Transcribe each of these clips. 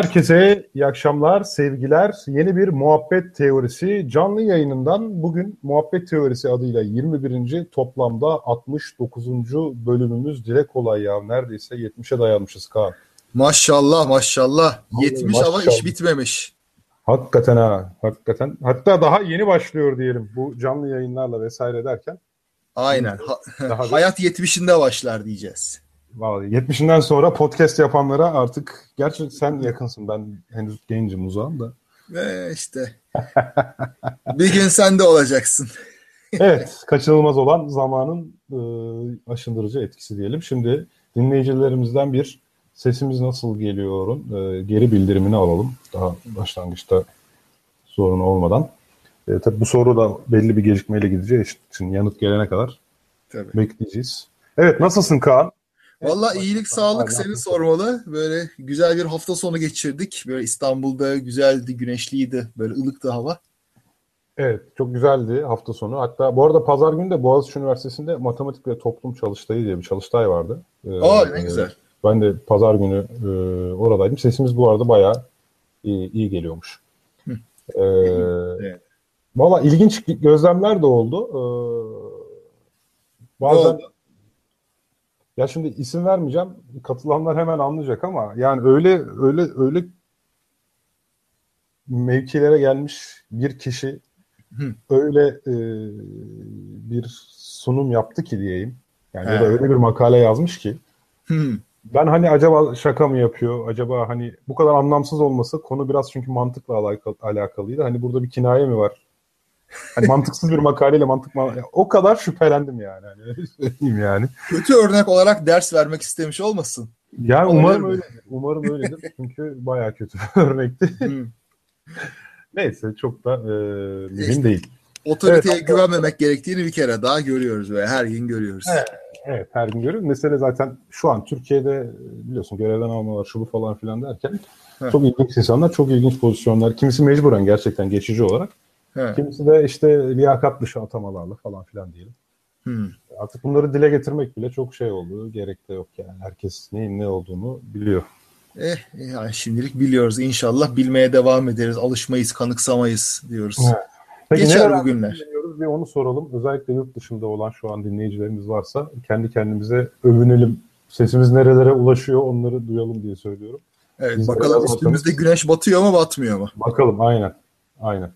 Herkese iyi akşamlar, sevgiler. Yeni bir muhabbet teorisi canlı yayınından bugün muhabbet teorisi adıyla 21. toplamda 69. bölümümüz dile kolay ya. Neredeyse 70'e dayanmışız Kaan. Maşallah maşallah. Vallahi 70 ama maşallah. iş bitmemiş. Hakikaten ha, hakikaten. Hatta daha yeni başlıyor diyelim bu canlı yayınlarla vesaire derken. Aynen. Ha- hayat 70'inde başlar diyeceğiz. Vallahi 70'inden sonra podcast yapanlara artık gerçi sen yakınsın ben henüz gencim uzağım da. Ve işte. bir gün sen de olacaksın. Evet, kaçınılmaz olan zamanın e, aşındırıcı etkisi diyelim. Şimdi dinleyicilerimizden bir sesimiz nasıl geliyorun e, geri bildirimini alalım. Daha başlangıçta sorun olmadan. E, tabii bu soru da belli bir gecikmeyle gideceği için yanıt gelene kadar Tabii. bekleyeceğiz. Evet, nasılsın Kaan? Valla iyilik sağlık Aynen. seni sormalı. Böyle güzel bir hafta sonu geçirdik. Böyle İstanbul'da güzeldi, güneşliydi. Böyle ılıktı hava. Evet, çok güzeldi hafta sonu. Hatta bu arada pazar günü de Boğaziçi Üniversitesi'nde matematik ve toplum çalıştayı diye bir çalıştay vardı. E, Aa ne güzel. Ben de pazar günü e, oradaydım. Sesimiz bu arada bayağı iyi, iyi geliyormuş. Hı. E, Evet. Valla ilginç gözlemler de oldu. E, Ne bazen oldu? Ya şimdi isim vermeyeceğim. Katılanlar hemen anlayacak ama yani öyle öyle öyle mevkilere gelmiş bir kişi Hı. öyle e, bir sunum yaptı ki diyeyim. Yani ya da öyle bir makale yazmış ki ben hani acaba şaka mı yapıyor? Acaba hani bu kadar anlamsız olması konu biraz çünkü mantıkla alakalı, alakalıydı. Hani burada bir kinaye mi var? Hani mantıksız bir makaleyle mantık ma- o kadar şüphelendim yani. Hani öyle söyleyeyim yani. Kötü örnek olarak ders vermek istemiş olmasın? Yani Olabilir umarım mi? öyledir. Umarım öyledir. Çünkü bayağı kötü bir örnekti. Hmm. Neyse çok da e, mühim İşte. değil. Otoriteye Evet. güvenmemek gerektiğini bir kere daha görüyoruz ve her gün görüyoruz. Evet. Evet her gün görüyoruz. Mesele zaten şu an Türkiye'de biliyorsun görevden almalar şu bu falan filan derken Evet. çok ilginç insanlar, çok ilginç pozisyonlar. Kimisi mecburen gerçekten geçici olarak. He. Kimisi de işte liyakat dışı atamalarla falan filan diyelim. Hmm. Artık bunları dile getirmek bile çok şey oldu. Gerek de yok yani. Herkes neyin ne olduğunu biliyor. Eh, yani şimdilik biliyoruz. İnşallah bilmeye devam ederiz. Alışmayız, kanıksamayız diyoruz. Evet. Peki Geçer bu günler. Bir onu soralım. Özellikle yurt dışında olan şu an dinleyicilerimiz varsa kendi kendimize övünelim. Sesimiz nerelere ulaşıyor onları duyalım diye söylüyorum. Evet, Biz bakalım üstümüzde güneş batıyor mu batmıyor mu? Bakalım aynen. Aynen.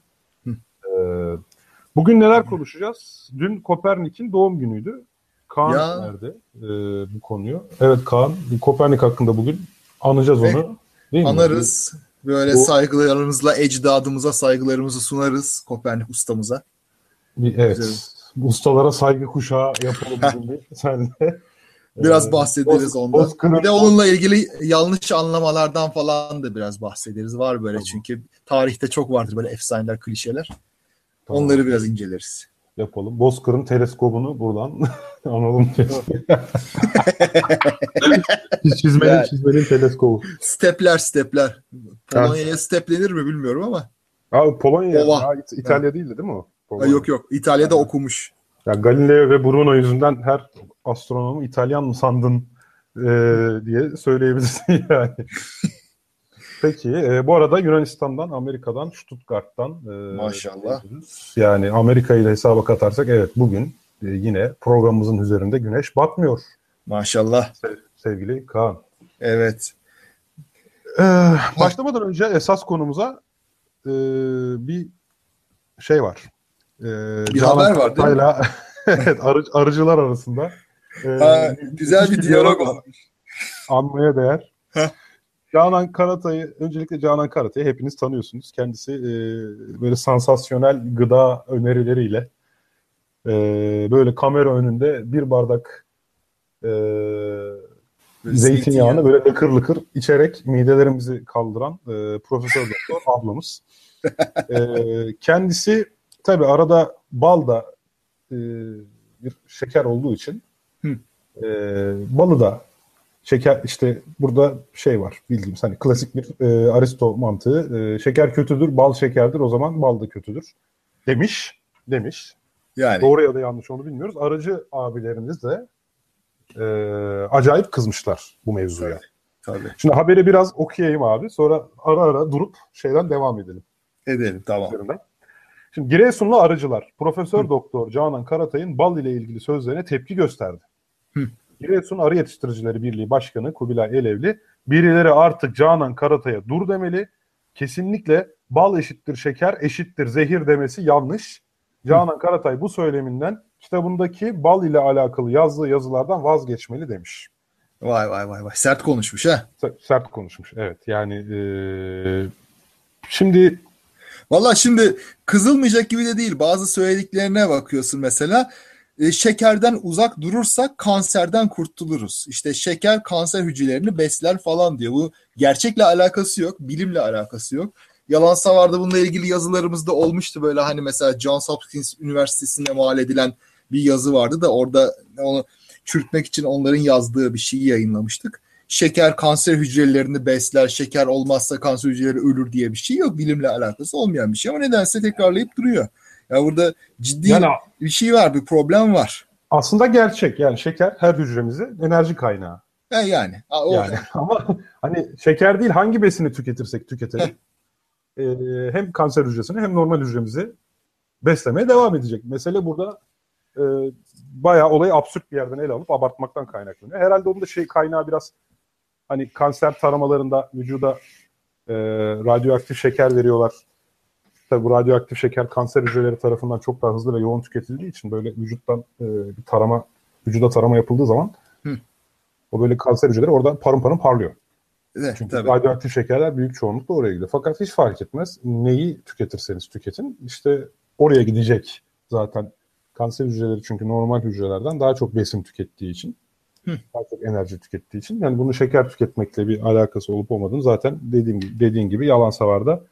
Bugün neler konuşacağız? Dün Kopernik'in doğum günüydü. Kaan Ya. verdi e, bu konuyu. Evet Kaan, Kopernik hakkında bugün anacağız Ve onu. Değil mi? Anarız. Böyle Bu- saygılarımızla ecdadımıza saygılarımızı sunarız Kopernik ustamıza. Evet. Güzel. Ustalara saygı kuşağı yapalım bugün bir senle. Biraz Ee, bahsederiz ondan. Bir de onunla ilgili yanlış anlamalardan falan da biraz bahsederiz. Var böyle çünkü tarihte çok vardır böyle efsaneler, klişeler. Tamam. Onları biraz inceleriz. yapalım. Bozkır'ın teleskobunu buradan analım. çizmenin, Yani. çizmenin teleskobu. Stepler stepler. Polonya'ya steplenir mi bilmiyorum ama. Abi Polonya, Ova. ya, İt- İtalya değildi değil mi o? Ha, Polonya. yok yok İtalya'da okumuş. Ya Galileo ve Bruno yüzünden her astronomu İtalyan mı sandın e, diye söyleyebilirsin yani. Peki e, bu arada Yunanistan'dan, Amerika'dan, Stuttgart'tan e, Maşallah. Yani Amerika'yı da hesaba katarsak evet bugün e, yine programımızın üzerinde güneş batmıyor Maşallah. sev- sevgili Kaan. Evet. Ee, başlamadan önce esas konumuza e, bir şey var. Ee, Bir haber var, değil mi? Evet, arı- arıcılar arasında e, Ha, güzel bir diyalog olmuş. Anmaya değer. Canan Karatay'ı, öncelikle Canan Karatay'ı hepiniz tanıyorsunuz. Kendisi e, böyle sansasyonel gıda önerileriyle e, böyle kamera önünde bir bardak e, Böyle zeytinyağını böyle lıkır lıkır içerek midelerimizi kaldıran e, Profesör Doktor ablamız. E, kendisi tabi arada bal da e, bir şeker olduğu için Hı. e, balı da şeker işte burada şey var bildiğimiz hani klasik bir e, Aristo mantığı e, şeker kötüdür bal şekerdir o zaman bal da kötüdür demiş demiş. Yani Doğru ya da yanlış onu bilmiyoruz. Aracı abilerimiz de e, acayip kızmışlar bu mevzuya. Tabii. Şimdi haberi biraz okuyayım abi. Sonra ara ara durup şeyden devam edelim. Edelim tamam. üzerinden. Şimdi Giresunlu arıcılar Profesör Doktor Canan Karatay'ın bal ile ilgili sözlerine tepki gösterdi. Hı. Giresun Arı Yetiştiricileri Birliği Başkanı Kubilay Elevli birileri artık Canan Karatay'a dur demeli. Kesinlikle bal eşittir şeker eşittir zehir demesi yanlış. Canan Karatay bu söyleminden kitabındaki bal ile alakalı yazdığı yazılardan vazgeçmeli demiş. Vay vay vay vay. Sert konuşmuş ha. Sert konuşmuş. Evet yani eee, şimdi Valla şimdi kızılmayacak gibi de değil. Bazı söylediklerine bakıyorsun mesela. E, şekerden uzak durursak kanserden kurtuluruz. İşte şeker kanser hücrelerini besler falan diyor. Bu gerçekle alakası yok. Bilimle alakası yok. Yalan savarda bununla ilgili yazılarımızda olmuştu. Böyle hani mesela Johns Hopkins Üniversitesi'ne mal edilen bir yazı vardı da orada onu çürütmek için onların yazdığı bir şeyi yayınlamıştık. Şeker kanser hücrelerini besler, şeker olmazsa kanser hücreleri ölür diye bir şey yok. Bilimle alakası olmayan bir şey ama nedense tekrarlayıp duruyor. Ya burada ciddi yani bir şey var, bir problem var. aslında gerçek yani şeker her hücremizin enerji kaynağı. Ha yani. Ha, o, Yani ama hani şeker değil hangi besini tüketirsek tüketelim e, hem kanser hücresini hem normal hücremizi beslemeye devam edecek. Mesele burada e, bayağı olayı absürt bir yerden ele alıp abartmaktan kaynaklanıyor. Herhalde onun da şey kaynağı biraz hani kanser taramalarında vücuda e, radyoaktif şeker veriyorlar. Tabi bu radyoaktif şeker kanser hücreleri tarafından çok daha hızlı ve yoğun tüketildiği için böyle vücuttan e, bir tarama vücuda tarama yapıldığı zaman Hı. o böyle kanser hücreleri oradan parın parın parlıyor. Evet, Çünkü tabii. radyoaktif şekerler büyük çoğunlukla oraya gidiyor. Fakat hiç fark etmez. Neyi tüketirseniz tüketin işte oraya gidecek zaten kanser hücreleri çünkü normal hücrelerden daha çok besin tükettiği için Hı. daha çok enerji tükettiği için yani bunu şeker tüketmekle bir alakası olup olmadığını zaten dediğim gibi, dediğin gibi yalan savarda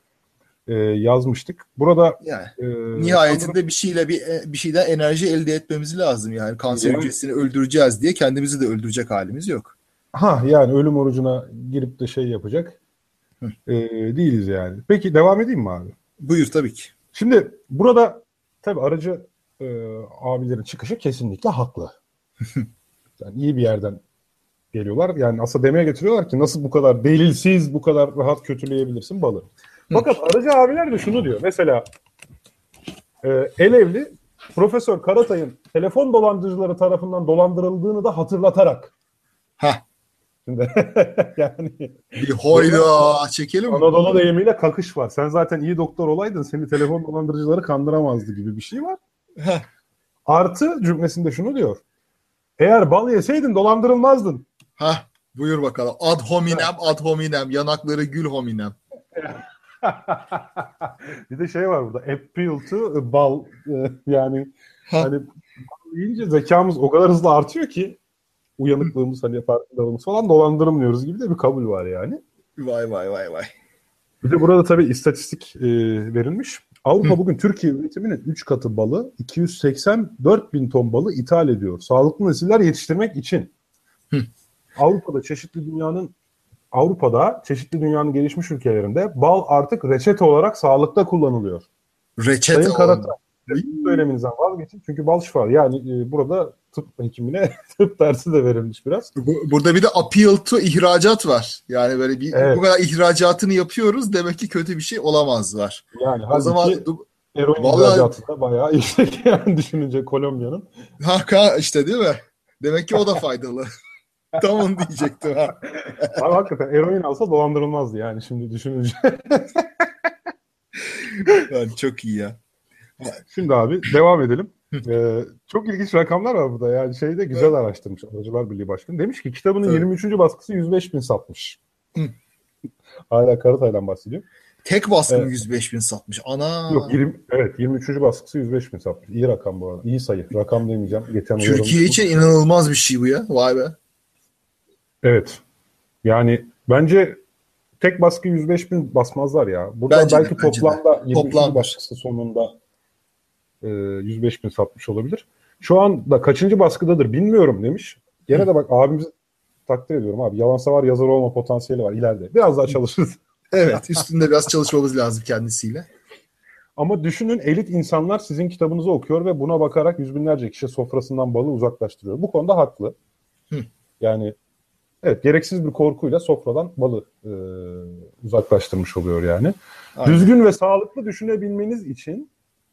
e, yazmıştık. Burada Yani e, nihayetinde bir şeyle bir bir şeyden enerji elde etmemiz lazım yani. Kanser Yani- hücresini öldüreceğiz diye kendimizi de öldürecek halimiz yok. Ha yani ölüm orucuna girip de şey yapacak Hı. e, değiliz yani. Peki devam edeyim mi abi? Buyur tabii ki. Şimdi burada tabii aracı e, abilerin çıkışı kesinlikle haklı. yani iyi bir yerden geliyorlar. Yani aslında demeye getiriyorlar ki nasıl bu kadar delilsiz, bu kadar rahat kötüleyebilirsin balı. Fakat aracı abiler de şunu diyor. Mesela e, Elevli Profesör Karatay'ın telefon dolandırıcıları tarafından dolandırıldığını da hatırlatarak. Ha, Şimdi yani bir hoyda çekelim mi? Anadolu deyimiyle kakış var. Sen zaten iyi doktor olaydın seni telefon dolandırıcıları kandıramazdı gibi bir şey var. Ha, Artı cümlesinde şunu diyor. Eğer bal yeseydin dolandırılmazdın. ha, buyur bakalım. Ad hominem, ad hominem, yanakları gül hominem. bir de şey var burada. Appeal to bal. Ee, Yani Ha. hani bal yiyince zekamız o kadar hızlı artıyor ki uyanıklığımız hani farkındalığımız falan dolandırılmıyoruz gibi de bir kabul var yani. Vay vay vay vay. Bir de burada tabii istatistik e, verilmiş. Avrupa bugün Türkiye üretiminin 3 katı balı, 284 bin ton balı ithal ediyor. Sağlıklı nesiller yetiştirmek için. Hı. Avrupa'da çeşitli dünyanın Avrupa'da çeşitli dünyanın gelişmiş ülkelerinde bal artık reçete olarak sağlıkta kullanılıyor. Reçete Sayın. Karatay, söyleminizden vazgeçin çünkü bal şifa. Yani e, burada tıp hekimine tıp dersi de verilmiş biraz. Bu- Burada bir de appeal to ihracat var. Yani böyle bir Evet. bu kadar ihracatını yapıyoruz demek ki kötü bir şey olamaz var. Yani O zaman eroin Vallahi- ihracatı da bayağı yüksek yani düşününce Kolombiya'nın. Haka işte değil mi? Demek ki o da faydalı. Tam onu diyecektim ha. Abi hakikaten eroin alsa dolandırılmazdı yani şimdi düşününce. Yani çok iyi ya. Şimdi abi devam edelim. Ee, çok ilginç rakamlar var burada. Yani şeyde güzel araştırmış Aracılar Birliği Başkanı. Demiş ki kitabının Evet. 23. baskısı 105 bin satmış. Hı. Hala Karatay'dan bahsediyor. Tek baskın Evet. 105 bin satmış. Ana. Yok 20, evet 23. baskısı 105 bin satmış. İyi rakam bu arada. İyi sayı. Rakam demeyeceğim. Geçen Türkiye için inanılmaz bir şey bu ya. Vay be. Evet. Yani bence tek baskı 105 bin basmazlar ya. Burada Bence de, belki de. toplamda 23. Toplamdır. baskısı sonunda e, 105 bin satmış olabilir. Şu anda kaçıncı baskıdadır bilmiyorum demiş. Gene de bak abimizi takdir ediyorum abi. Yalansa var yazar olma potansiyeli var ileride. Biraz daha çalışırız. Evet. Üstünde biraz çalışmamız lazım kendisiyle. Ama düşünün elit insanlar sizin kitabınızı okuyor ve buna bakarak yüz binlerce kişi sofrasından balı uzaklaştırıyor. Bu konuda haklı. Hı. Yani evet gereksiz bir korkuyla sofradan balı e, uzaklaştırmış oluyor yani. Aynen. Düzgün ve sağlıklı düşünebilmeniz için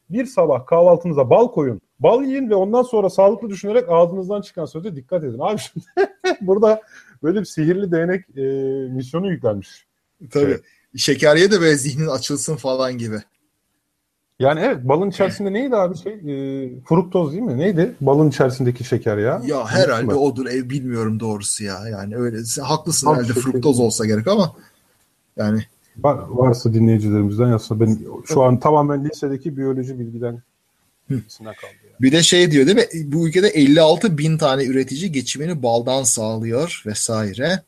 bir sabah kahvaltınıza bal koyun. Bal yiyin ve ondan sonra sağlıklı düşünerek ağzınızdan çıkan söze dikkat edin. Abi şimdi burada böyle bir sihirli değnek e, misyonu yüklenmiş. Tabii. Evet. Şekerye de böyle zihnin açılsın falan gibi. Yani evet balın içerisinde neydi abi şey e, fruktoz değil mi? Neydi? Balın içerisindeki şeker ya. Ya herhalde Unuttum odur. E, bilmiyorum doğrusu ya. Yani öyle. Haklısın Abi herhalde şeker- fruktoz olsa gerek ama yani. Var- varsa dinleyicilerimizden yazsa ben şu an tamamen lisedeki biyoloji bilgiden kaldı. Yani. Bir de şey diyor değil mi? Bu ülkede 56 bin tane üretici geçimini baldan sağlıyor vesaire.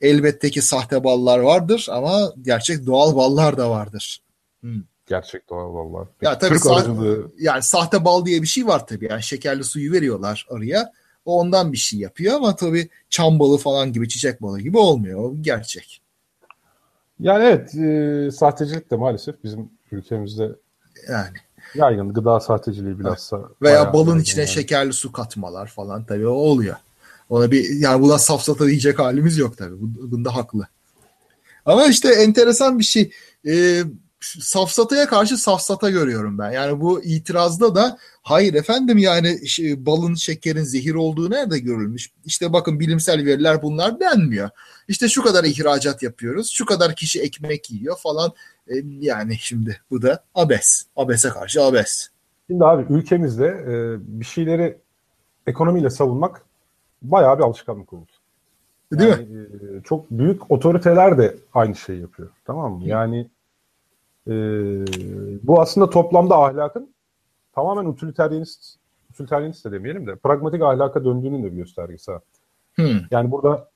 Elbette ki sahte ballar vardır ama gerçek doğal ballar da vardır. Gerçek doğal vallahi. Ya tabii Türk sağ- arıcılığı Yani sahte bal diye bir şey var tabii. Yani şekerli suyu veriyorlar arıya. O ondan bir şey yapıyor ama tabii çam balı falan gibi çiçek balı gibi olmuyor. O gerçek. Yani evet e, sahtecilik de maalesef bizim ülkemizde Yani yaygın. Gıda sahteciliği bilhassa. veya balın içine yani. şekerli su katmalar falan tabii o oluyor. Ona bir yani buna safsata diyecek halimiz yok tabii. Bu- Bunda haklı. Ama işte enteresan bir şey. Ee, safsataya karşı safsata görüyorum ben. Yani bu itirazda da hayır efendim yani balın şekerin zehir olduğu nerede görülmüş? İşte bakın bilimsel veriler bunlar denmiyor. İşte şu kadar ihracat yapıyoruz. Şu kadar kişi ekmek yiyor falan. Ee, yani şimdi bu da abes. Abese karşı abes. Şimdi abi ülkemizde e, bir şeyleri ekonomiyle savunmak bayağı bir alışkanlık oldu. Değil mi? yani, e, çok büyük otoriteler de aynı şeyi yapıyor. Tamam mı? Yani e, bu aslında toplamda ahlakın tamamen utilitarianist, utilitarianist de demeyelim de pragmatik ahlaka döndüğünün de bir göstergesi. ha. Hmm. Yani burada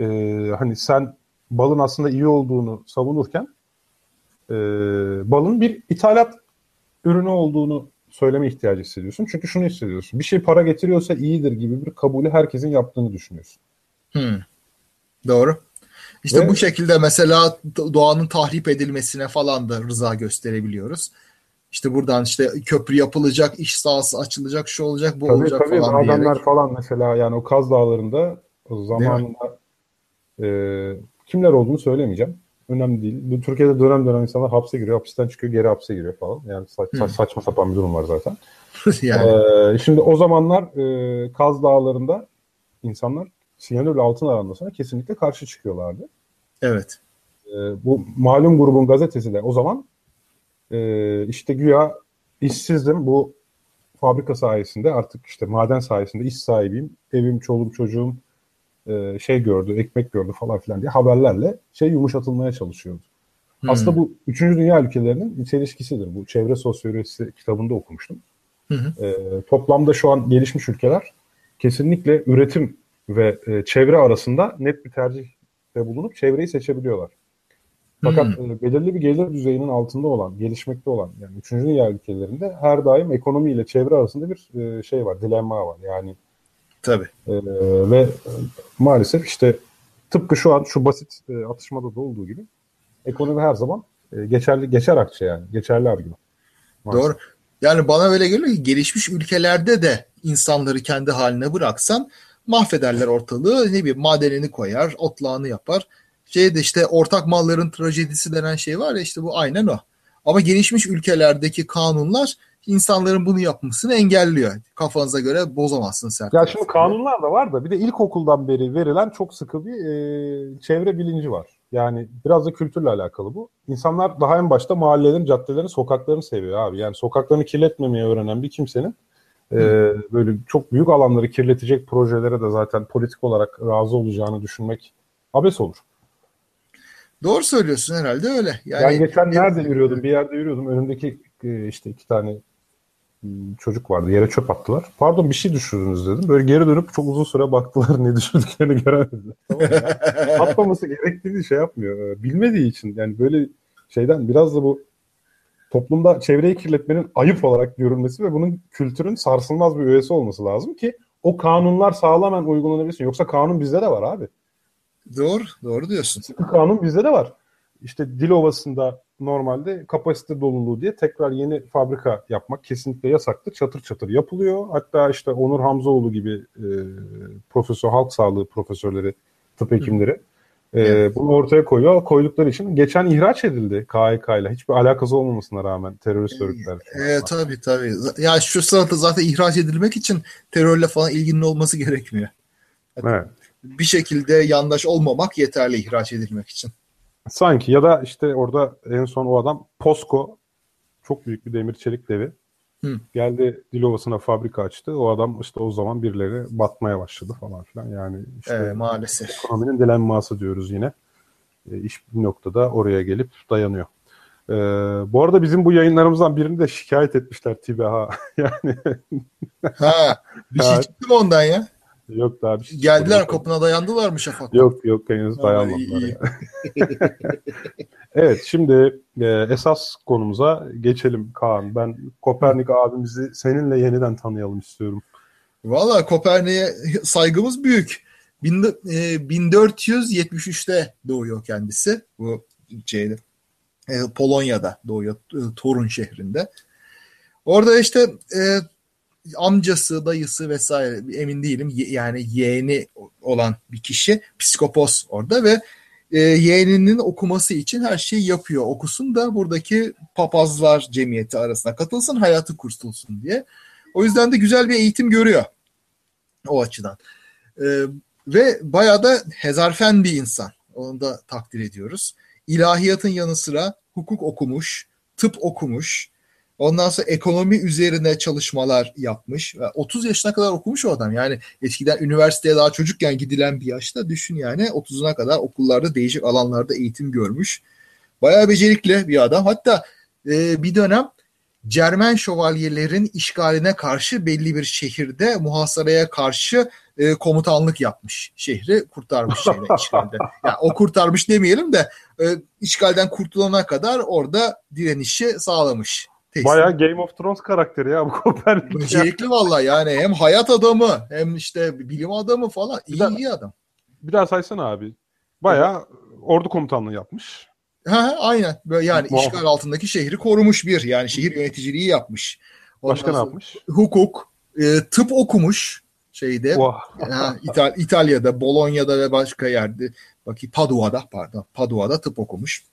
e, hani sen balın aslında iyi olduğunu savunurken e, balın bir ithalat ürünü olduğunu söyleme ihtiyacı hissediyorsun. Çünkü şunu hissediyorsun. Bir şey para getiriyorsa iyidir gibi bir kabulü herkesin yaptığını düşünüyorsun. Hmm. Doğru. İşte Ve- bu şekilde mesela doğanın tahrip edilmesine falan da rıza gösterebiliyoruz. İşte buradan işte köprü yapılacak, iş sahası açılacak, şu olacak, bu Tabii olacak tabii falan adamlar diyerek. falan mesela yani o Kaz Dağları'nda o zamanında e, kimler olduğunu söylemeyeceğim. Önemli değil. Bu Türkiye'de dönem dönem insanlar hapse giriyor, hapisten çıkıyor, geri hapse giriyor falan. Yani sa- Hı. saçma sapan bir durum var zaten. yani. Ee, şimdi o zamanlar e, Kaz Dağları'nda insanlar siyanürle altın aranmasına kesinlikle karşı çıkıyorlardı. Evet. Ee, bu malum grubun gazetesi de o zaman e, işte güya işsizdim bu fabrika sayesinde artık işte maden sayesinde iş sahibiyim. Evim, çoluğum, çocuğum e, şey gördü, ekmek gördü falan filan diye haberlerle şey yumuşatılmaya çalışıyordu. Hmm. Aslında bu üçüncü dünya ülkelerinin çelişkisidir. Bu çevre sosyolojisi kitabında okumuştum. Hı hı. E, toplamda şu an gelişmiş ülkeler kesinlikle üretim ve e, çevre arasında net bir tercihte bulunup çevreyi seçebiliyorlar. Fakat e, belirli bir gelir düzeyinin altında olan, gelişmekte olan yani üçüncü dünya ülkelerinde her daim ekonomi ile çevre arasında bir e, şey var, dilemma var. Yani Tabii. e, ve e, maalesef işte tıpkı şu an şu basit e, atışmada da olduğu gibi ekonomi her zaman e, geçerli geçer akçe yani. Geçerli argüman. Maalesef. Doğru. Yani bana öyle geliyor ki gelişmiş ülkelerde de insanları kendi haline bıraksan mahvederler ortalığı. Ne bileyim madenini koyar, otlağını yapar. Şeyde işte ortak malların trajedisi denen şey var ya işte bu aynen o. Ama gelişmiş ülkelerdeki kanunlar insanların bunu yapmasını engelliyor. Kafanıza göre bozamazsın sert. Ya şimdi kanunlar da var da bir de ilkokuldan beri verilen çok sıkı bir e, çevre bilinci var. Yani biraz da kültürle alakalı bu. İnsanlar daha en başta mahallelerin, caddelerin, sokaklarını seviyor abi. Yani sokaklarını kirletmemeyi öğrenen bir kimsenin e, böyle çok büyük alanları kirletecek projelere de zaten politik olarak razı olacağını düşünmek abes olur. Doğru söylüyorsun herhalde öyle. Yani, Yani, geçen nerede yürüyordum? Bir yerde yürüyordum. Önümdeki işte iki tane çocuk vardı. Yere çöp attılar. Pardon bir şey düşürdünüz dedim. Böyle geri dönüp çok uzun süre baktılar ne düşürdüklerini göremediler. Tamam? Atmaması gerektiğini şey yapmıyor. Bilmediği için yani böyle şeyden biraz da bu toplumda çevreyi kirletmenin ayıp olarak görülmesi ve bunun kültürün sarsılmaz bir üyesi olması lazım ki o kanunlar sağlamen uygulanabilsin. Yoksa kanun bizde de var abi. Doğru, doğru diyorsun. Sıkı kanun bizde de var. İşte Dilovası'nda normalde kapasite doluluğu diye tekrar yeni fabrika yapmak kesinlikle yasaktır. Çatır çatır yapılıyor. Hatta işte Onur Hamzoğlu gibi e, profesör, halk sağlığı profesörleri tıp hekimleri. Ee, bunu ortaya koyuyor. Koydukları için geçen ihraç edildi KHK ile. Hiçbir alakası olmamasına rağmen terörist örgütler. Evet tabii tabii. Ya şu sırada zaten ihraç edilmek için terörle falan ilginin olması gerekmiyor. Evet. Bir şekilde yandaş olmamak yeterli ihraç edilmek için. Sanki ya da işte orada en son o adam POSCO çok büyük bir demir çelik devi. Hı. Geldi Dilovası'na fabrika açtı. O adam işte o zaman birileri batmaya başladı falan filan. Yani işte Evet, maalesef. ekonominin dilenması diyoruz yine. E, iş bir noktada oraya gelip dayanıyor. E, bu arada bizim bu yayınlarımızdan birini de şikayet etmişler TİBEHA. yani Ha, bir şey çıktı mı ondan ya? Yok daha bir şey. Geldiler çıkmadı. kapına dayandılar mı Şafak? Yok yok henüz dayanmadılar. iyi, iyi. ya. evet şimdi e, esas konumuza geçelim Kaan. Ben Kopernik abimizi seninle yeniden tanıyalım istiyorum. Valla Kopernik'e saygımız büyük. Bin- e, 1473'te doğuyor kendisi. Bu şeyde, e, Polonya'da doğuyor. e, Torun şehrinde. Orada işte e, amcası, dayısı vesaire emin değilim. Yani yeğeni olan bir kişi psikopos orada ve e, yeğeninin okuması için her şeyi yapıyor. Okusun da buradaki papazlar cemiyeti arasına katılsın, hayatı kurtulsun diye. O yüzden de güzel bir eğitim görüyor o açıdan. Ee, ve bayağı da hezarfen bir insan. Onu da takdir ediyoruz. İlahiyatın yanı sıra hukuk okumuş, tıp okumuş. Ondan sonra ekonomi üzerine çalışmalar yapmış. Ve 30 yaşına kadar okumuş o adam. Yani eskiden üniversiteye daha çocukken gidilen bir yaşta düşün yani 30'una kadar okullarda değişik alanlarda eğitim görmüş. Bayağı becerikli bir adam. Hatta e, bir dönem Cermen şövalyelerin işgaline karşı belli bir şehirde muhasaraya karşı e, komutanlık yapmış. Şehri kurtarmış şeyle işgalden. Yani o kurtarmış demeyelim de e, işgalden kurtulana kadar orada direnişi sağlamış. Teslim. Bayağı Game of Thrones karakteri ya bu Kopernik. Becerikli valla yani hem hayat adamı hem işte bilim adamı falan Bir iyi de- iyi adam. Bir daha saysana abi. Bayağı ordu komutanlığı yapmış. Ha, aynen böyle yani Muhafız. işgal altındaki şehri korumuş bir yani şehir yöneticiliği yapmış. Ondan Başka ne yapmış? Hukuk, e, tıp okumuş şeyde. Vah. Ha, İtal- İtalya'da, Bolonya'da ve başka yerde. Bakayım Padua'da pardon. Padua'da tıp okumuş.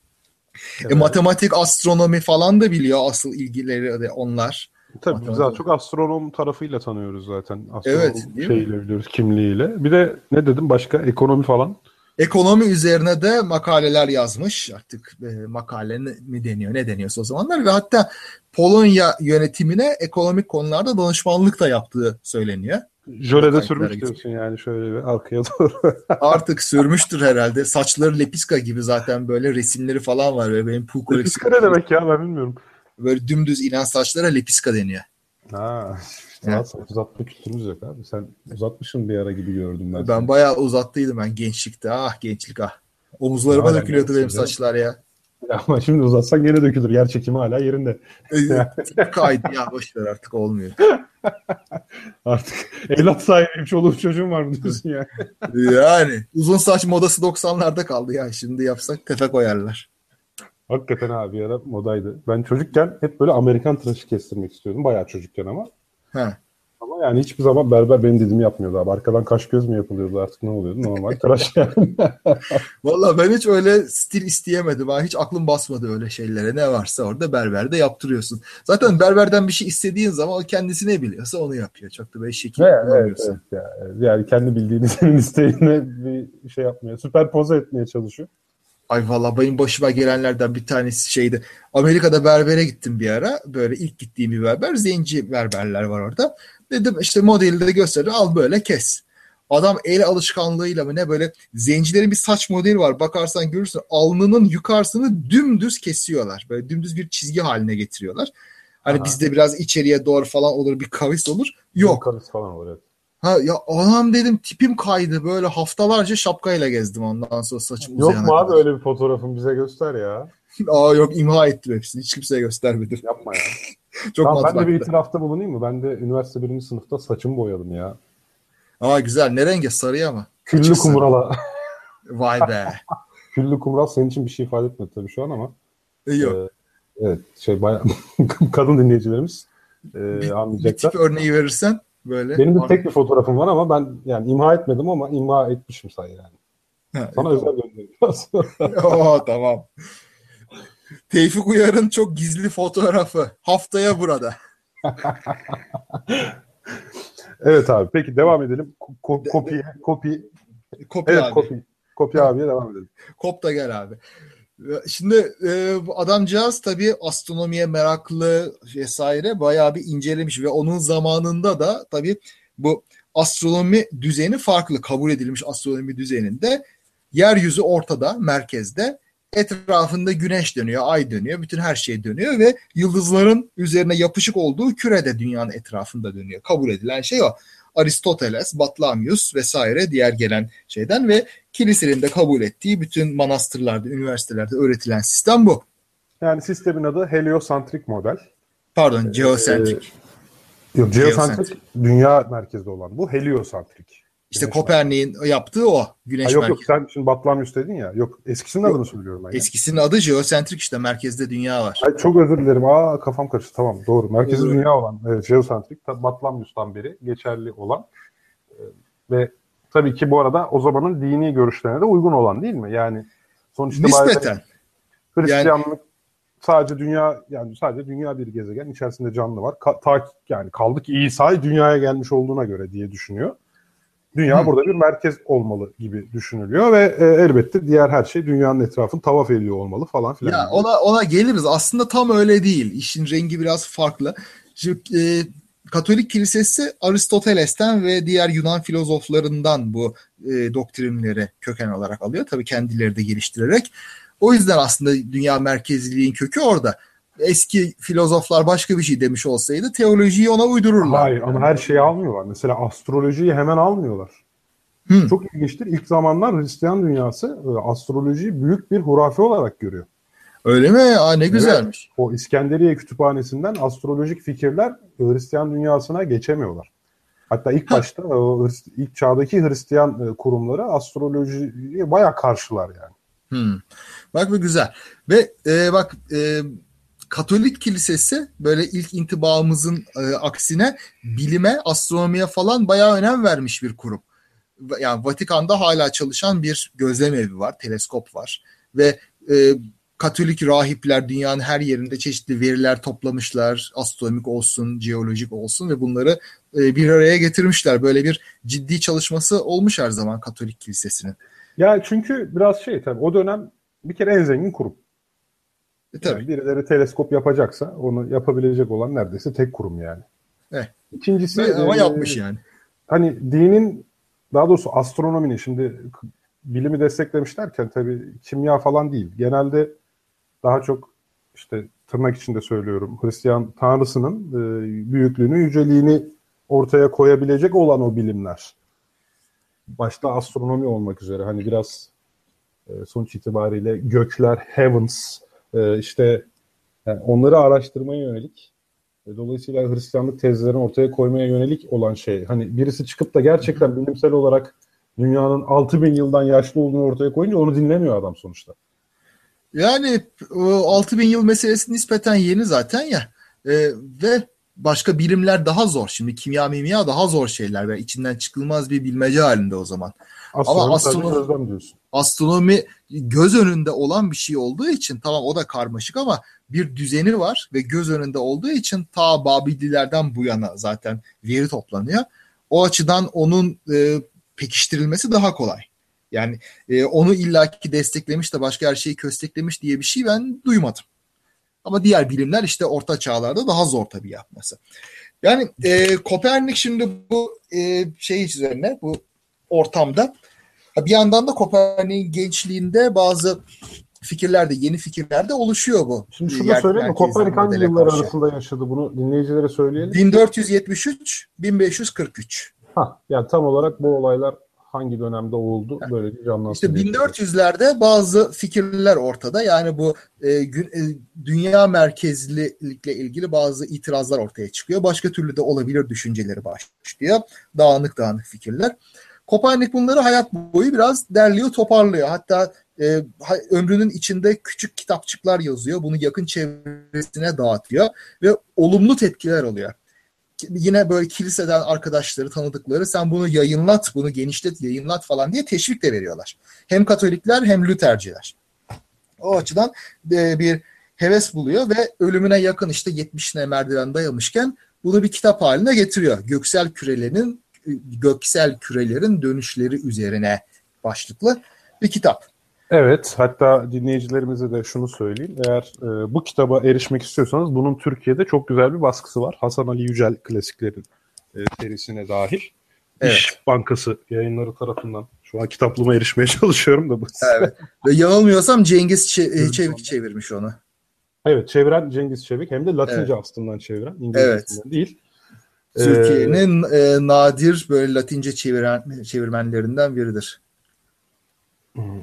E, Evet. matematik, astronomi falan da biliyor asıl ilgileri de onlar. Tabii biz Matematik. daha çok astronom tarafıyla tanıyoruz zaten. Astronom Evet, değil mi? şeyiyle biliyoruz, kimliğiyle. Bir de ne dedim başka? Ekonomi falan. Ekonomi üzerine de makaleler yazmış. Artık e, makale mi deniyor, ne deniyorsa o zamanlar ve hatta Polonya yönetimine ekonomik konularda danışmanlık da yaptığı söyleniyor. Jölede Kayıtlara sürmüş gitsin. diyorsun yani şöyle bir arkaya doğru. Artık sürmüştür herhalde. Saçları lepiska gibi zaten böyle resimleri falan var ve benim pul Lepiska ne demek ya ben bilmiyorum. Böyle dümdüz inen saçlara lepiska deniyor. Ha, Evet. uzatma kültürümüz yok abi. Sen uzatmışsın bir ara gibi gördüm ben. Ben seni. bayağı uzattıydım ben gençlikte. Ah gençlik ah. Omuzlarıma dökülüyordu benim saçlar ya. Ama şimdi uzatsan gene dökülür. Yer çekimi hala yerinde. Ee, Kaydı ya boşver artık olmuyor. Artık evlat sahibiyim, çoluğum çocuğum var mı diyorsun ya. Yani uzun saç modası 90'larda kaldı ya. Şimdi yapsak tefe koyarlar. Hakikaten abi ara modaydı. Ben çocukken hep böyle Amerikan tıraşı kestirmek istiyordum. Bayağı çocukken ama. Yani hiçbir zaman berber benim dediğimi yapmıyordu abi. Arkadan kaş göz mü yapılıyordu artık ne oluyordu? Normal tıraş yani. Valla ben hiç öyle stil isteyemedim. Ha. Hiç aklım basmadı öyle şeylere. Ne varsa orada berberde yaptırıyorsun. Zaten berberden bir şey istediğin zaman o kendisi ne biliyorsa onu yapıyor. Çok da böyle şekil evet, evet, evet ya. Yani kendi bildiğini senin isteğine bir şey yapmıyor. Süperpoze etmeye çalışıyor. Ay valla benim başıma gelenlerden bir tanesi şeydi. Amerika'da berbere gittim bir ara. Böyle ilk gittiğim bir berber. Zenci berberler var orada. Dedim işte modeli de gösterdi. Al böyle kes. Adam el alışkanlığıyla mı ne böyle zencilerin bir saç modeli var. Bakarsan görürsün alnının yukarısını dümdüz kesiyorlar. Böyle dümdüz bir çizgi haline getiriyorlar. Hani Aha. bizde biraz içeriye doğru falan olur bir kavis olur. Yok. Kavis falan olur evet. Ha ya anam dedim tipim kaydı. Böyle haftalarca şapkayla gezdim ondan sonra saçım Yok mu abi kadar. öyle bir fotoğrafın bize göster ya. Aa yok imha ettim hepsini. Hiç kimseye göstermedim. Yapma ya. Çok Tamam, ben de bir itirafta bulunayım mı? Ben de üniversite birinci sınıfta saçımı boyadım ya. Aa güzel. Ne rengi? Sarıya mı? Küllü Açık kumrala. Vay be. Küllü kumral senin için bir şey ifade etmedi tabii şu an ama. E, yok. e, evet şey bayağı kadın dinleyicilerimiz e, bir, bir anlayacaklar. tip örneği verirsen böyle. Benim de tek bir fotoğrafım var ama ben yani imha etmedim ama imha etmişim say yani. Sana özel göndereceğiz. Oo, tamam. Tevfik Uyar'ın çok gizli fotoğrafı. Haftaya burada. evet abi. Peki devam edelim. Ko- kopi, kopi. Kopi Evet abi. kopi. Kopi abiye devam edelim. Kop da gel abi. Şimdi e, adamcağız tabii astronomiye meraklı vesaire bayağı bir incelemiş ve onun zamanında da tabii bu astronomi düzeni farklı kabul edilmiş astronomi düzeninde yeryüzü ortada merkezde etrafında güneş dönüyor ay dönüyor bütün her şey dönüyor ve yıldızların üzerine yapışık olduğu küre de dünyanın etrafında dönüyor kabul edilen şey o Aristoteles, Batlamyus vesaire diğer gelen şeyden ve kilisenin de kabul ettiği bütün manastırlarda, üniversitelerde öğretilen sistem bu. Yani sistemin adı heliosantrik model. Pardon, geosentrik. Yok, geosantrik dünya merkezde olan. Bu heliosantrik. İşte Kopernik'in yaptığı o. Güneş ha, yok merkezi. yok sen şimdi Batlamyus dedin ya. Yok eskisinin adını söylüyorum ben. ya. Eskisinin adı geosentrik işte merkezde dünya var. Ay, çok özür dilerim. Aa kafam karıştı. Tamam doğru. Merkezi Evet. dünya olan. Evet, geosantrik. ta- Batlamyus'tan beri geçerli olan. Ee, ve tabii ki bu arada o zamanın dini görüşlerine de uygun olan değil mi? Yani sonuç itibariyle Nispeten. Hristiyanlık sadece dünya yani sadece dünya bir gezegen içerisinde canlı var. Ka- ta, yani kaldı ki İsa dünyaya gelmiş olduğuna göre diye düşünüyor. Dünya Hı. burada bir merkez olmalı gibi düşünülüyor ve e, elbette diğer her şey dünyanın etrafını tavaf ediyor olmalı falan filan. Ya ona ona geliriz. Aslında tam öyle değil. İşin rengi biraz farklı. Şimdi, e, Katolik Kilisesi Aristoteles'ten ve diğer Yunan filozoflarından bu e, doktrinleri köken olarak alıyor. Tabii kendileri de geliştirerek. O yüzden aslında dünya merkezliliğin kökü orada. Eski filozoflar başka bir şey demiş olsaydı teolojiyi ona uydururlar. Hayır ama her şeyi almıyorlar. Mesela astrolojiyi hemen almıyorlar. Hı. Çok ilginçtir. İlk zamanlar Hristiyan dünyası e, astrolojiyi büyük bir hurafe olarak görüyor. Öyle mi? Aa, ne güzelmiş. O İskenderiye kütüphanesinden astrolojik fikirler e, Hristiyan dünyasına geçemiyorlar. Hatta ilk başta o Hrist- ilk çağdaki Hristiyan e, kurumları astrolojiye bayağı karşılar yani. Hmm. Bak bu güzel. Ve e, bak e, Katolik Kilisesi böyle ilk intibamızın e, aksine bilime, astronomiye falan bayağı önem vermiş bir kurum. Yani Vatikan'da hala çalışan bir gözlem evi var, teleskop var ve e, Katolik rahipler dünyanın her yerinde çeşitli veriler toplamışlar. Astronomik olsun, jeolojik olsun ve bunları e, bir araya getirmişler. Böyle bir ciddi çalışması olmuş her zaman Katolik Kilisesi'nin. Ya çünkü biraz şey tabii o dönem bir kere en zengin kurum. E, tabii. Yani birileri teleskop yapacaksa onu yapabilecek olan neredeyse tek kurum yani. Evet. İkincisi Ve- ama e, yapmış yani. hani dinin daha doğrusu astronominin şimdi bilimi desteklemiş derken tabii kimya falan değil. Genelde daha çok işte tırnak içinde söylüyorum Hristiyan tanrısının e, büyüklüğünü, yüceliğini ortaya koyabilecek olan o bilimler. Başta astronomi olmak üzere hani biraz e, sonuç itibariyle gökler, heavens e, işte yani onları araştırmaya yönelik Dolayısıyla Hristiyanlık tezlerini ortaya koymaya yönelik olan şey. Hani birisi çıkıp da gerçekten bilimsel olarak dünyanın 6000 yıldan yaşlı olduğunu ortaya koyunca onu dinlemiyor adam sonuçta. Yani o 6000 yıl meselesi nispeten yeni zaten ya. Ee, ve başka bilimler daha zor. Şimdi kimya mimya daha zor şeyler ve içinden çıkılmaz bir bilmece halinde o zaman. Astronomi sadece astronomi- diyorsun. Astronomi göz önünde olan bir şey olduğu için tamam o da karmaşık ama bir düzeni var ve göz önünde olduğu için ta Babillilerden bu yana zaten veri toplanıyor. O açıdan onun e, pekiştirilmesi daha kolay. Yani e, onu illaki desteklemiş de başka her şeyi kösteklemiş diye bir şey ben duymadım. Ama diğer bilimler işte orta çağlarda daha zor tabii yapması. Yani e, Kopernik şimdi bu e, şey üzerine bu ortamda Bir yandan da Kopernik'in gençliğinde bazı fikirlerde, yeni fikirlerde oluşuyor bu. Şimdi Yer şurada söyleyeyim mi? merkezli Kopernik hangi yıllar karşı. arasında yaşadı bunu dinleyicilere söyleyelim. 1473 1543. Ha, yani tam olarak bu olaylar hangi dönemde oldu böyle bir canlansın. İşte diye. 1400'lerde bazı fikirler ortada. Yani bu e, gün- e, dünya merkezlilikle ilgili bazı itirazlar ortaya çıkıyor. Başka türlü de olabilir düşünceleri başlıyor. Dağınık dağınık fikirler. Kopernik bunları hayat boyu biraz derliyor, toparlıyor. Hatta e, ömrünün içinde küçük kitapçıklar yazıyor. Bunu yakın çevresine dağıtıyor ve olumlu tepkiler alıyor. Yine böyle kiliseden arkadaşları, tanıdıkları sen bunu yayınlat, bunu genişlet, yayınlat falan diye teşvik de veriyorlar. Hem Katolikler hem Lüterciler. O açıdan e, bir heves buluyor ve ölümüne yakın işte 70'ine merdiven dayamışken bunu bir kitap haline getiriyor. Göksel kürelerin göksel kürelerin dönüşleri üzerine başlıklı bir kitap. Evet, hatta dinleyicilerimize de şunu söyleyeyim. Eğer e, bu kitaba erişmek istiyorsanız bunun Türkiye'de çok güzel bir baskısı var. Hasan Ali Yücel klasiklerin e, serisine dahil. Evet. İş Bankası yayınları tarafından. Şu an kitaplığıma erişmeye çalışıyorum da bu. Evet. Ve yanılmıyorsam Cengiz Ç- Çevik çevirmiş onu. Evet, çeviren Cengiz Çevik hem de Latince evet. aslından çeviren, İngilizce evet. değil. Türkiye'nin ee, e, nadir böyle Latince çeviren çevirmenlerinden biridir.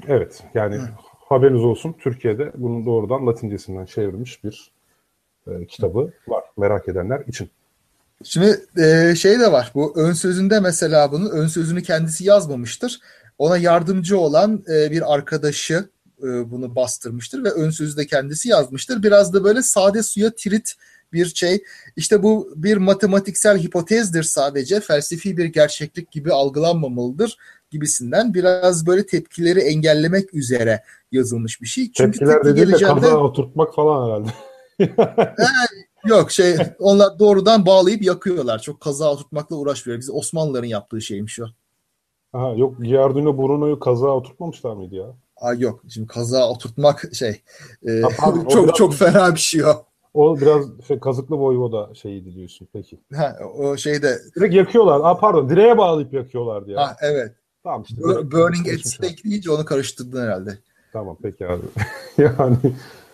Evet, yani Hı. haberiniz olsun Türkiye'de bunun doğrudan Latincesinden çevrilmiş bir e, kitabı var merak edenler için. Şimdi e, şey de var bu ön sözünde mesela bunun ön sözünü kendisi yazmamıştır. Ona yardımcı olan e, bir arkadaşı e, bunu bastırmıştır ve ön sözü de kendisi yazmıştır. Biraz da böyle sade suya tirit bir şey. İşte bu bir matematiksel hipotezdir sadece. Felsefi bir gerçeklik gibi algılanmamalıdır gibisinden biraz böyle tepkileri engellemek üzere yazılmış bir şey. Çünkü Tepkiler tepki dediğin de kaza oturtmak falan herhalde. yok şey onlar doğrudan bağlayıp yakıyorlar. Çok kaza oturtmakla uğraşmıyor. Biz Osmanlıların yaptığı şeymiş o. Aha, yok Giardino Bruno'yu kaza oturtmamışlar mıydı ya? Aa, yok şimdi kaza oturtmak şey e, ha, pardon, çok biraz, çok fena bir şey o. O biraz şey, kazıklı voyvoda şeyiydi diyorsun peki. Ha, o şeyde. Direkt yakıyorlar. Aa, pardon direğe bağlayıp yakıyorlardı ya. Ha, evet. Tamam işte. Burning at Stake deyince onu karıştırdın herhalde. Tamam peki abi. yani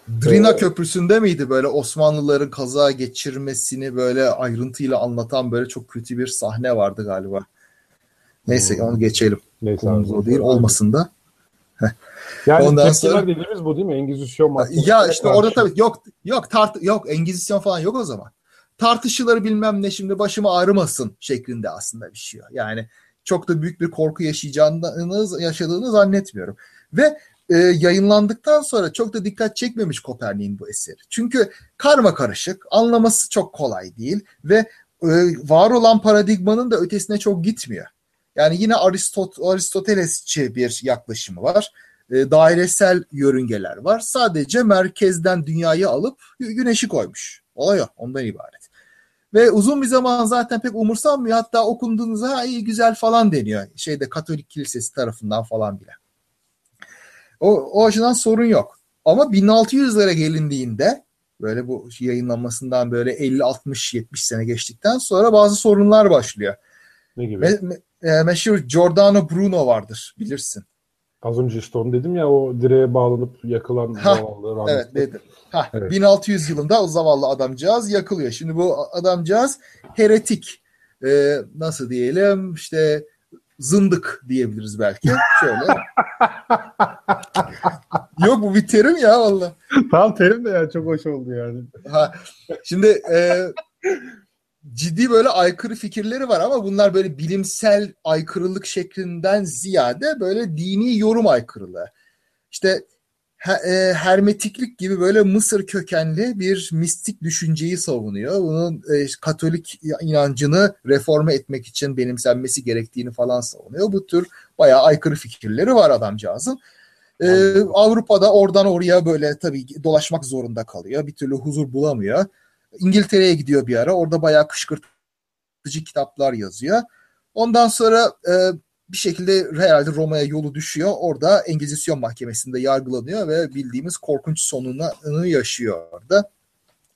Drina e... Köprüsü'nde miydi böyle Osmanlıların kaza geçirmesini böyle ayrıntıyla anlatan böyle çok kötü bir sahne vardı galiba. Neyse hmm. onu geçelim. Neyse abi, o değil olmasın da. Yani Ondan sonra dediğimiz bu değil mi? Engizisyon mahkemesi. Ya işte karşı. orada tabii yok yok tart yok Engizisyon falan yok o zaman. Tartışılır bilmem ne şimdi başıma ağrımasın şeklinde aslında bir şey. Yani çok da büyük bir korku yaşayacağınız yaşadığını zannetmiyorum. Ve e, yayınlandıktan sonra çok da dikkat çekmemiş Kopernik'in bu eseri. Çünkü karma karışık, anlaması çok kolay değil ve e, var olan paradigmanın da ötesine çok gitmiyor. Yani yine Aristot Aristotelesçi bir yaklaşımı var. E, dairesel yörüngeler var. Sadece merkezden dünyayı alıp güneşi koymuş. Olay o. Ondan ibaret. Ve uzun bir zaman zaten pek umursanmıyor. Hatta okunduğunuzda iyi güzel falan deniyor. Şeyde Katolik Kilisesi tarafından falan bile. O, o açıdan sorun yok. Ama 1600'lere gelindiğinde böyle bu yayınlanmasından böyle 50 60 70 sene geçtikten sonra bazı sorunlar başlıyor. Ne gibi? Me, me, e, meşhur Giordano Bruno vardır bilirsin. Az önce işte onu dedim ya o direğe bağlanıp yakılan ha, zavallı rahmetli. Evet dedim. Ha, evet. 1600 yılında o zavallı adamcağız yakılıyor. Şimdi bu adamcağız heretik. Ee, nasıl diyelim işte zındık diyebiliriz belki. Şöyle. Yok bu bir terim ya valla. Tamam terim de ya çok hoş oldu yani. Ha, şimdi e, ciddi böyle aykırı fikirleri var ama bunlar böyle bilimsel aykırılık şeklinden ziyade böyle dini yorum aykırılığı. İşte hermetiklik gibi böyle Mısır kökenli bir mistik düşünceyi savunuyor. Bunun e, Katolik inancını reforme etmek için benimsenmesi gerektiğini falan savunuyor. Bu tür bayağı aykırı fikirleri var adamcağızın. Ee, Avrupa'da oradan oraya böyle tabii dolaşmak zorunda kalıyor. Bir türlü huzur bulamıyor. İngiltere'ye gidiyor bir ara. Orada bayağı kışkırtıcı kitaplar yazıyor. Ondan sonra e, bir şekilde herhalde Roma'ya yolu düşüyor. Orada Engizisyon Mahkemesi'nde yargılanıyor ve bildiğimiz korkunç sonunu yaşıyor orada.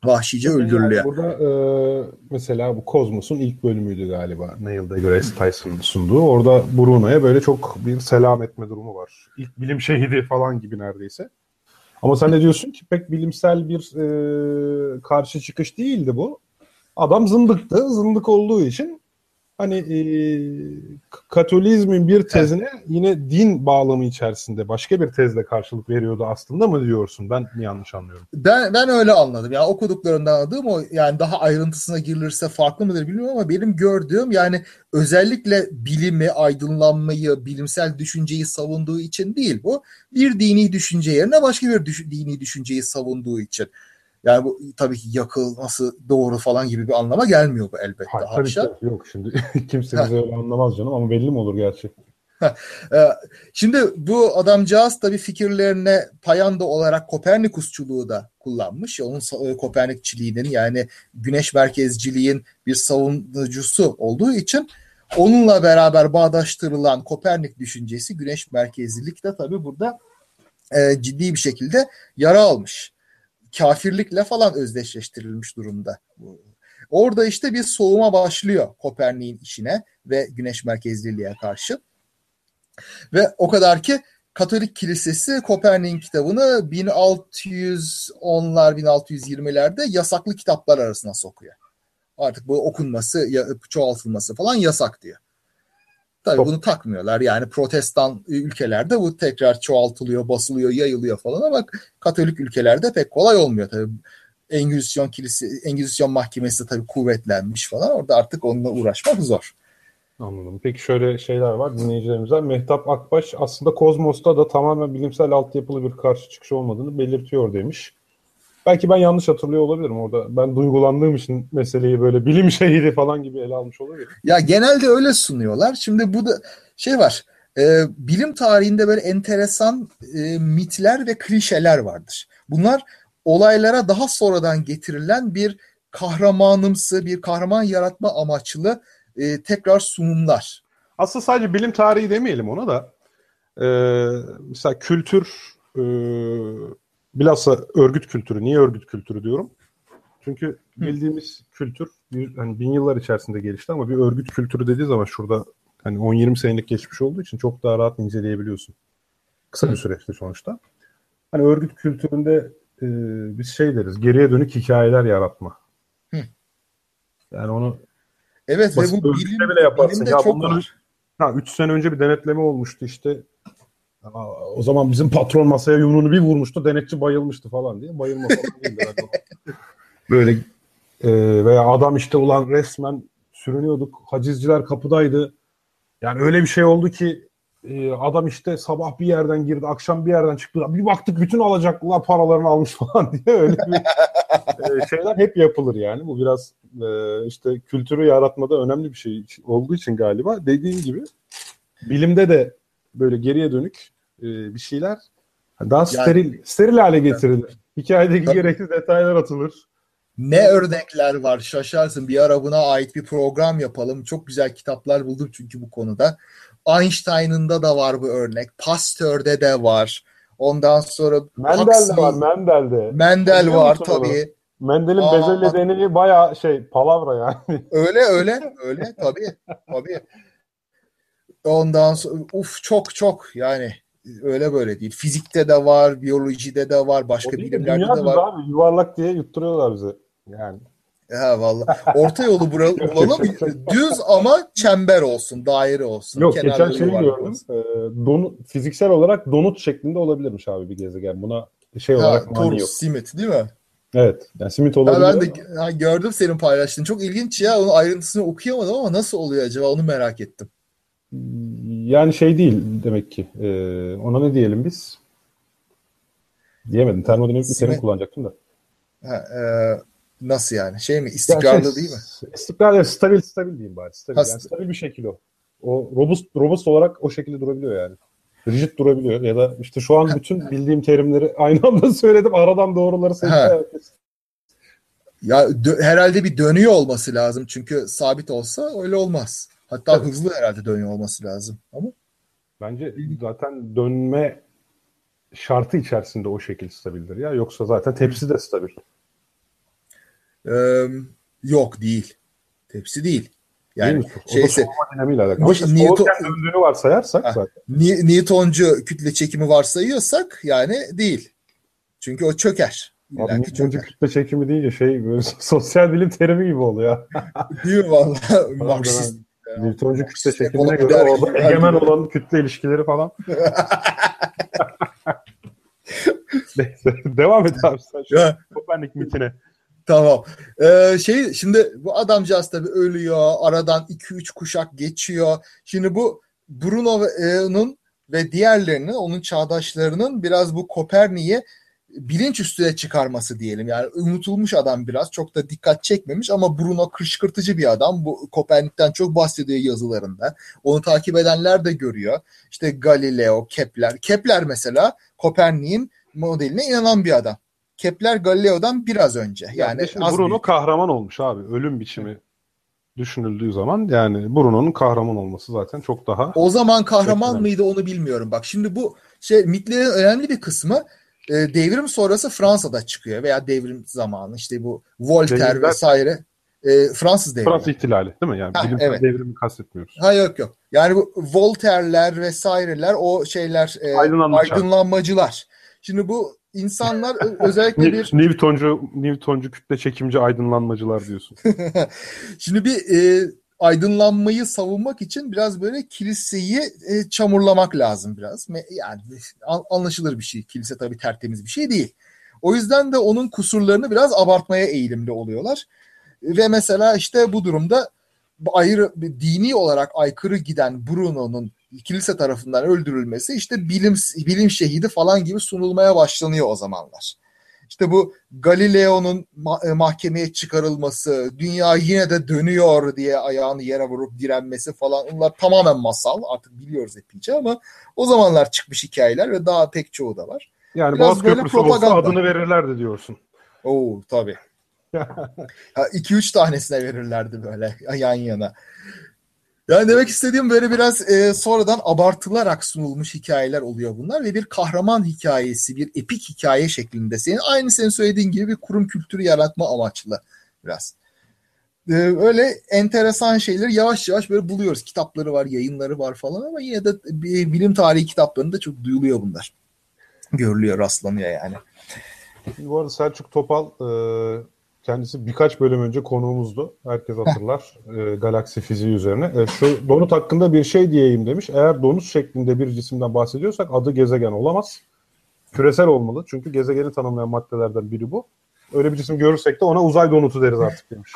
Vahşice öldürülüyor. Yani burada e, mesela bu Kozmos'un ilk bölümüydü galiba. Neil deGrasse Tyson sunduğu. Orada Bruno'ya böyle çok bir selam etme durumu var. İlk bilim şehidi falan gibi neredeyse. Ama sen ne diyorsun ki pek bilimsel bir e, karşı çıkış değildi bu. Adam zındıktı. Zındık olduğu için hani e, Katolizmin bir tezine evet. yine din bağlamı içerisinde başka bir tezle karşılık veriyordu aslında mı diyorsun? Ben mi yanlış anlıyorum? Ben ben öyle anladım. Yani okuduklarından anladığım o yani daha ayrıntısına girilirse farklı mıdır bilmiyorum ama benim gördüğüm yani özellikle bilimi, aydınlanmayı, bilimsel düşünceyi savunduğu için değil bu. Bir dini düşünce yerine başka bir düş- dini düşünceyi savunduğu için. Yani bu tabii ki yakılması doğru falan gibi bir anlama gelmiyor bu elbette. Hayır, tabii ki yok şimdi kimse bize öyle anlamaz canım ama belli mi olur gerçi? Ee, Şimdi bu adamcağız tabii fikirlerine payanda olarak Kopernikusçuluğu da kullanmış. Onun e, Kopernikçiliğinin yani güneş merkezciliğin bir savunucusu olduğu için onunla beraber bağdaştırılan Kopernik düşüncesi güneş merkezlilik de tabii burada e, ciddi bir şekilde yara almış. Kafirlikle falan özdeşleştirilmiş durumda. Orada işte bir soğuma başlıyor Kopernik'in işine ve güneş merkezliliğe karşı. Ve o kadar ki Katolik Kilisesi Kopernik'in kitabını 1610'lar 1620'lerde yasaklı kitaplar arasına sokuyor. Artık bu okunması, çoğaltılması falan yasak diyor. Tabii Çok- bunu takmıyorlar. Yani protestan ülkelerde bu tekrar çoğaltılıyor, basılıyor, yayılıyor falan ama Katolik ülkelerde pek kolay olmuyor tabii. Engizisyon kilise, Engizisyon mahkemesi de tabii kuvvetlenmiş falan. Orada artık onunla uğraşmak zor. Anladım. Peki şöyle şeyler var dinleyicilerimizden. Mehtap Akbaş aslında Kozmos'ta da tamamen bilimsel altyapılı bir karşı çıkış olmadığını belirtiyor demiş. Belki ben yanlış hatırlıyor olabilirim orada. Ben duygulandığım için meseleyi böyle bilim şehidi falan gibi ele almış olabilirim. Ya genelde öyle sunuyorlar. Şimdi bu da şey var. e, bilim tarihinde böyle enteresan e, mitler ve klişeler vardır. Bunlar olaylara daha sonradan getirilen bir kahramanımsı, bir kahraman yaratma amaçlı e, tekrar sunumlar. Aslında sadece bilim tarihi demeyelim ona da. Ee, mesela kültür e, bilhassa örgüt kültürü. Niye örgüt kültürü diyorum? Çünkü bildiğimiz kültür bir, hani bin yıllar içerisinde gelişti ama bir örgüt kültürü dediği zaman şurada hani 10-20 senelik geçmiş olduğu için çok daha rahat inceleyebiliyorsun. Kısa bir süreçti sonuçta. Hani örgüt kültüründe e, biz şey deriz, geriye dönük hikayeler yaratma. Hı. Yani onu Evet ve bu bilim, bile yaparsın. Ya çok bunları- var. Ha 3 sene önce bir denetleme olmuştu işte. O zaman bizim patron masaya yumruğunu bir vurmuştu. Denetçi bayılmıştı falan diye. Bayılma falan. Böyle e, veya adam işte ulan resmen sürünüyorduk. Hacizciler kapıdaydı. Yani öyle bir şey oldu ki e, adam işte sabah bir yerden girdi, akşam bir yerden çıktı. Bir baktık bütün alacaklılar paralarını almış falan diye öyle bir e, şeyler hep yapılır yani. Bu biraz e, işte kültürü yaratmada önemli bir şey olduğu için galiba. Dediğim gibi bilimde de böyle geriye dönük e, bir şeyler daha steril steril hale getirilir. Hikayedeki Tabii. gereksiz detaylar atılır. Ne örnekler var şaşarsın. Bir ara buna ait bir program yapalım. Çok güzel kitaplar buldum çünkü bu konuda. Einstein'ın da da var bu örnek. Pasteur'de de var. Ondan sonra Mendel'de Huxley, var, Mendel'de. Mendel Biliyor var tabii. Mendel'in bezelye deneyi bayağı şey palavra yani. Öyle öyle öyle tabii tabii. Ondan sonra uf çok çok yani öyle böyle değil. Fizikte de var, biyolojide de var, başka değil de bilimlerde de var. abi yuvarlak diye yutturuyorlar bize. Yani. Ha vallahi. Orta yolu bura- bulalım. Düz ama çember olsun, daire olsun. Yok geçen kenarları şeyi gördüm. olsun. Ee, donu, fiziksel olarak donut şeklinde olabilirmiş abi bir gezegen. Buna şey Ha, olarak mani yok. Simit değil mi? Evet. Yani simit olabilir. ben de ha, gördüm senin paylaştığın. Çok ilginç ya. Onun ayrıntısını okuyamadım ama nasıl oluyor acaba onu merak ettim. Yani şey değil demek ki. Ee, ona ne diyelim biz? Diyemedim. Termodinamik bir terim kullanacaktım da. Ha, e, nasıl yani? Şey mi? Ya İstikrarlı şey, değil mi? İstikrarlı, stabil, stabil diyeyim bari. Stabil, Ha, yani stabil bir şekil o. O robust, robust olarak o şekilde durabiliyor yani. Rigid durabiliyor ya da işte şu an bütün bildiğim terimleri aynı anda söyledim. Aradan doğruları seçti. Ya herhalde bir dönüyor olması lazım. Çünkü sabit olsa öyle olmaz. Hatta Evet. hızlı herhalde dönüyor olması lazım. Ama Bence zaten dönme şartı içerisinde o şekil stabildir ya. Yoksa zaten tepsi de stabil. e, yok değil. Tepsi değil. Değil Yani da şeyse dinamiğiyle alakalı. Newton- döndüğünü varsayarsak Ha. zaten. Ni- Newtoncu kütle çekimi varsayıyorsak yani değil. Çünkü o çöker. Abi Newtoncu kütle çekimi deyince şey böyle sosyal bilim terimi gibi oluyor. Değil mi valla? Marksist. Newtoncu kütle çekimine göre orada egemen olan kütle ilişkileri falan. Neyse, Devam et abi sen şu Kopernik mitine. Tamam. Ee, şey şimdi bu adamcağız tabii ölüyor. Aradan 2-3 kuşak geçiyor. Şimdi bu Bruno'nun ve diğerlerinin onun çağdaşlarının biraz bu Kopernik'i bilinç üstüne çıkarması diyelim. Yani unutulmuş adam biraz çok da dikkat çekmemiş ama Bruno kışkırtıcı bir adam. Bu Kopernik'ten çok bahsediyor yazılarında. Onu takip edenler de görüyor. İşte Galileo, Kepler. Kepler mesela Kopernik'in modeline inanan bir adam. Kepler Galileo'dan biraz önce. Yani, yani Bruno büyük. kahraman olmuş abi. Ölüm biçimi düşünüldüğü zaman yani Bruno'nun kahraman olması zaten çok daha O zaman kahraman mıydı onu bilmiyorum. Bak şimdi bu şey mitlerin önemli bir kısmı e, devrim sonrası Fransa'da çıkıyor veya devrim zamanı işte bu Voltaire Devrimler, vesaire e, Fransız devrimi. Fransız ihtilali değil mi? Yani ha, bilimsel evet. devrimi kastetmiyoruz. Ha yok yok. Yani bu Voltaire'ler vesaireler o şeyler e, aydınlanmacılar. Şimdi bu insanlar özellikle bir Newtoncu Newtoncu kütle çekimci aydınlanmacılar diyorsun. Şimdi bir e, aydınlanmayı savunmak için biraz böyle kiliseyi e, çamurlamak lazım biraz. Yani anlaşılır bir şey. Kilise tabii tertemiz bir şey değil. O yüzden de onun kusurlarını biraz abartmaya eğilimli oluyorlar. Ve mesela işte bu durumda ayrı dini olarak aykırı giden Bruno'nun kilise tarafından öldürülmesi işte bilim bilim şehidi falan gibi sunulmaya başlanıyor o zamanlar. İşte bu Galileo'nun e, mahkemeye çıkarılması, dünya yine de dönüyor diye ayağını yere vurup direnmesi falan onlar tamamen masal. Artık biliyoruz epeyce ama o zamanlar çıkmış hikayeler ve daha pek çoğu da var. Yani Biraz Boğaz Köprüsü propaganda. olsa adını verirlerdi diyorsun. Oo tabii. 2-3 tanesine verirlerdi böyle yan yana. Yani demek istediğim böyle biraz e, sonradan abartılarak sunulmuş hikayeler oluyor bunlar ve bir kahraman hikayesi, bir epik hikaye şeklinde senin aynı senin söylediğin gibi bir kurum kültürü yaratma amaçlı biraz. E, öyle enteresan şeyler yavaş yavaş böyle buluyoruz. Kitapları var, yayınları var falan ama yine de bilim tarihi kitaplarında çok duyuluyor bunlar. Görülüyor, rastlanıyor yani. Bu arada Selçuk Topal e, Kendisi birkaç bölüm önce konuğumuzdu. Herkes hatırlar. e, galaksi fiziği üzerine. E, şu donut hakkında bir şey diyeyim demiş. Eğer donut şeklinde bir cisimden bahsediyorsak adı gezegen olamaz. Küresel olmalı. Çünkü gezegeni tanımlayan maddelerden biri bu. Öyle bir cisim görürsek de ona uzay donutu deriz artık demiş.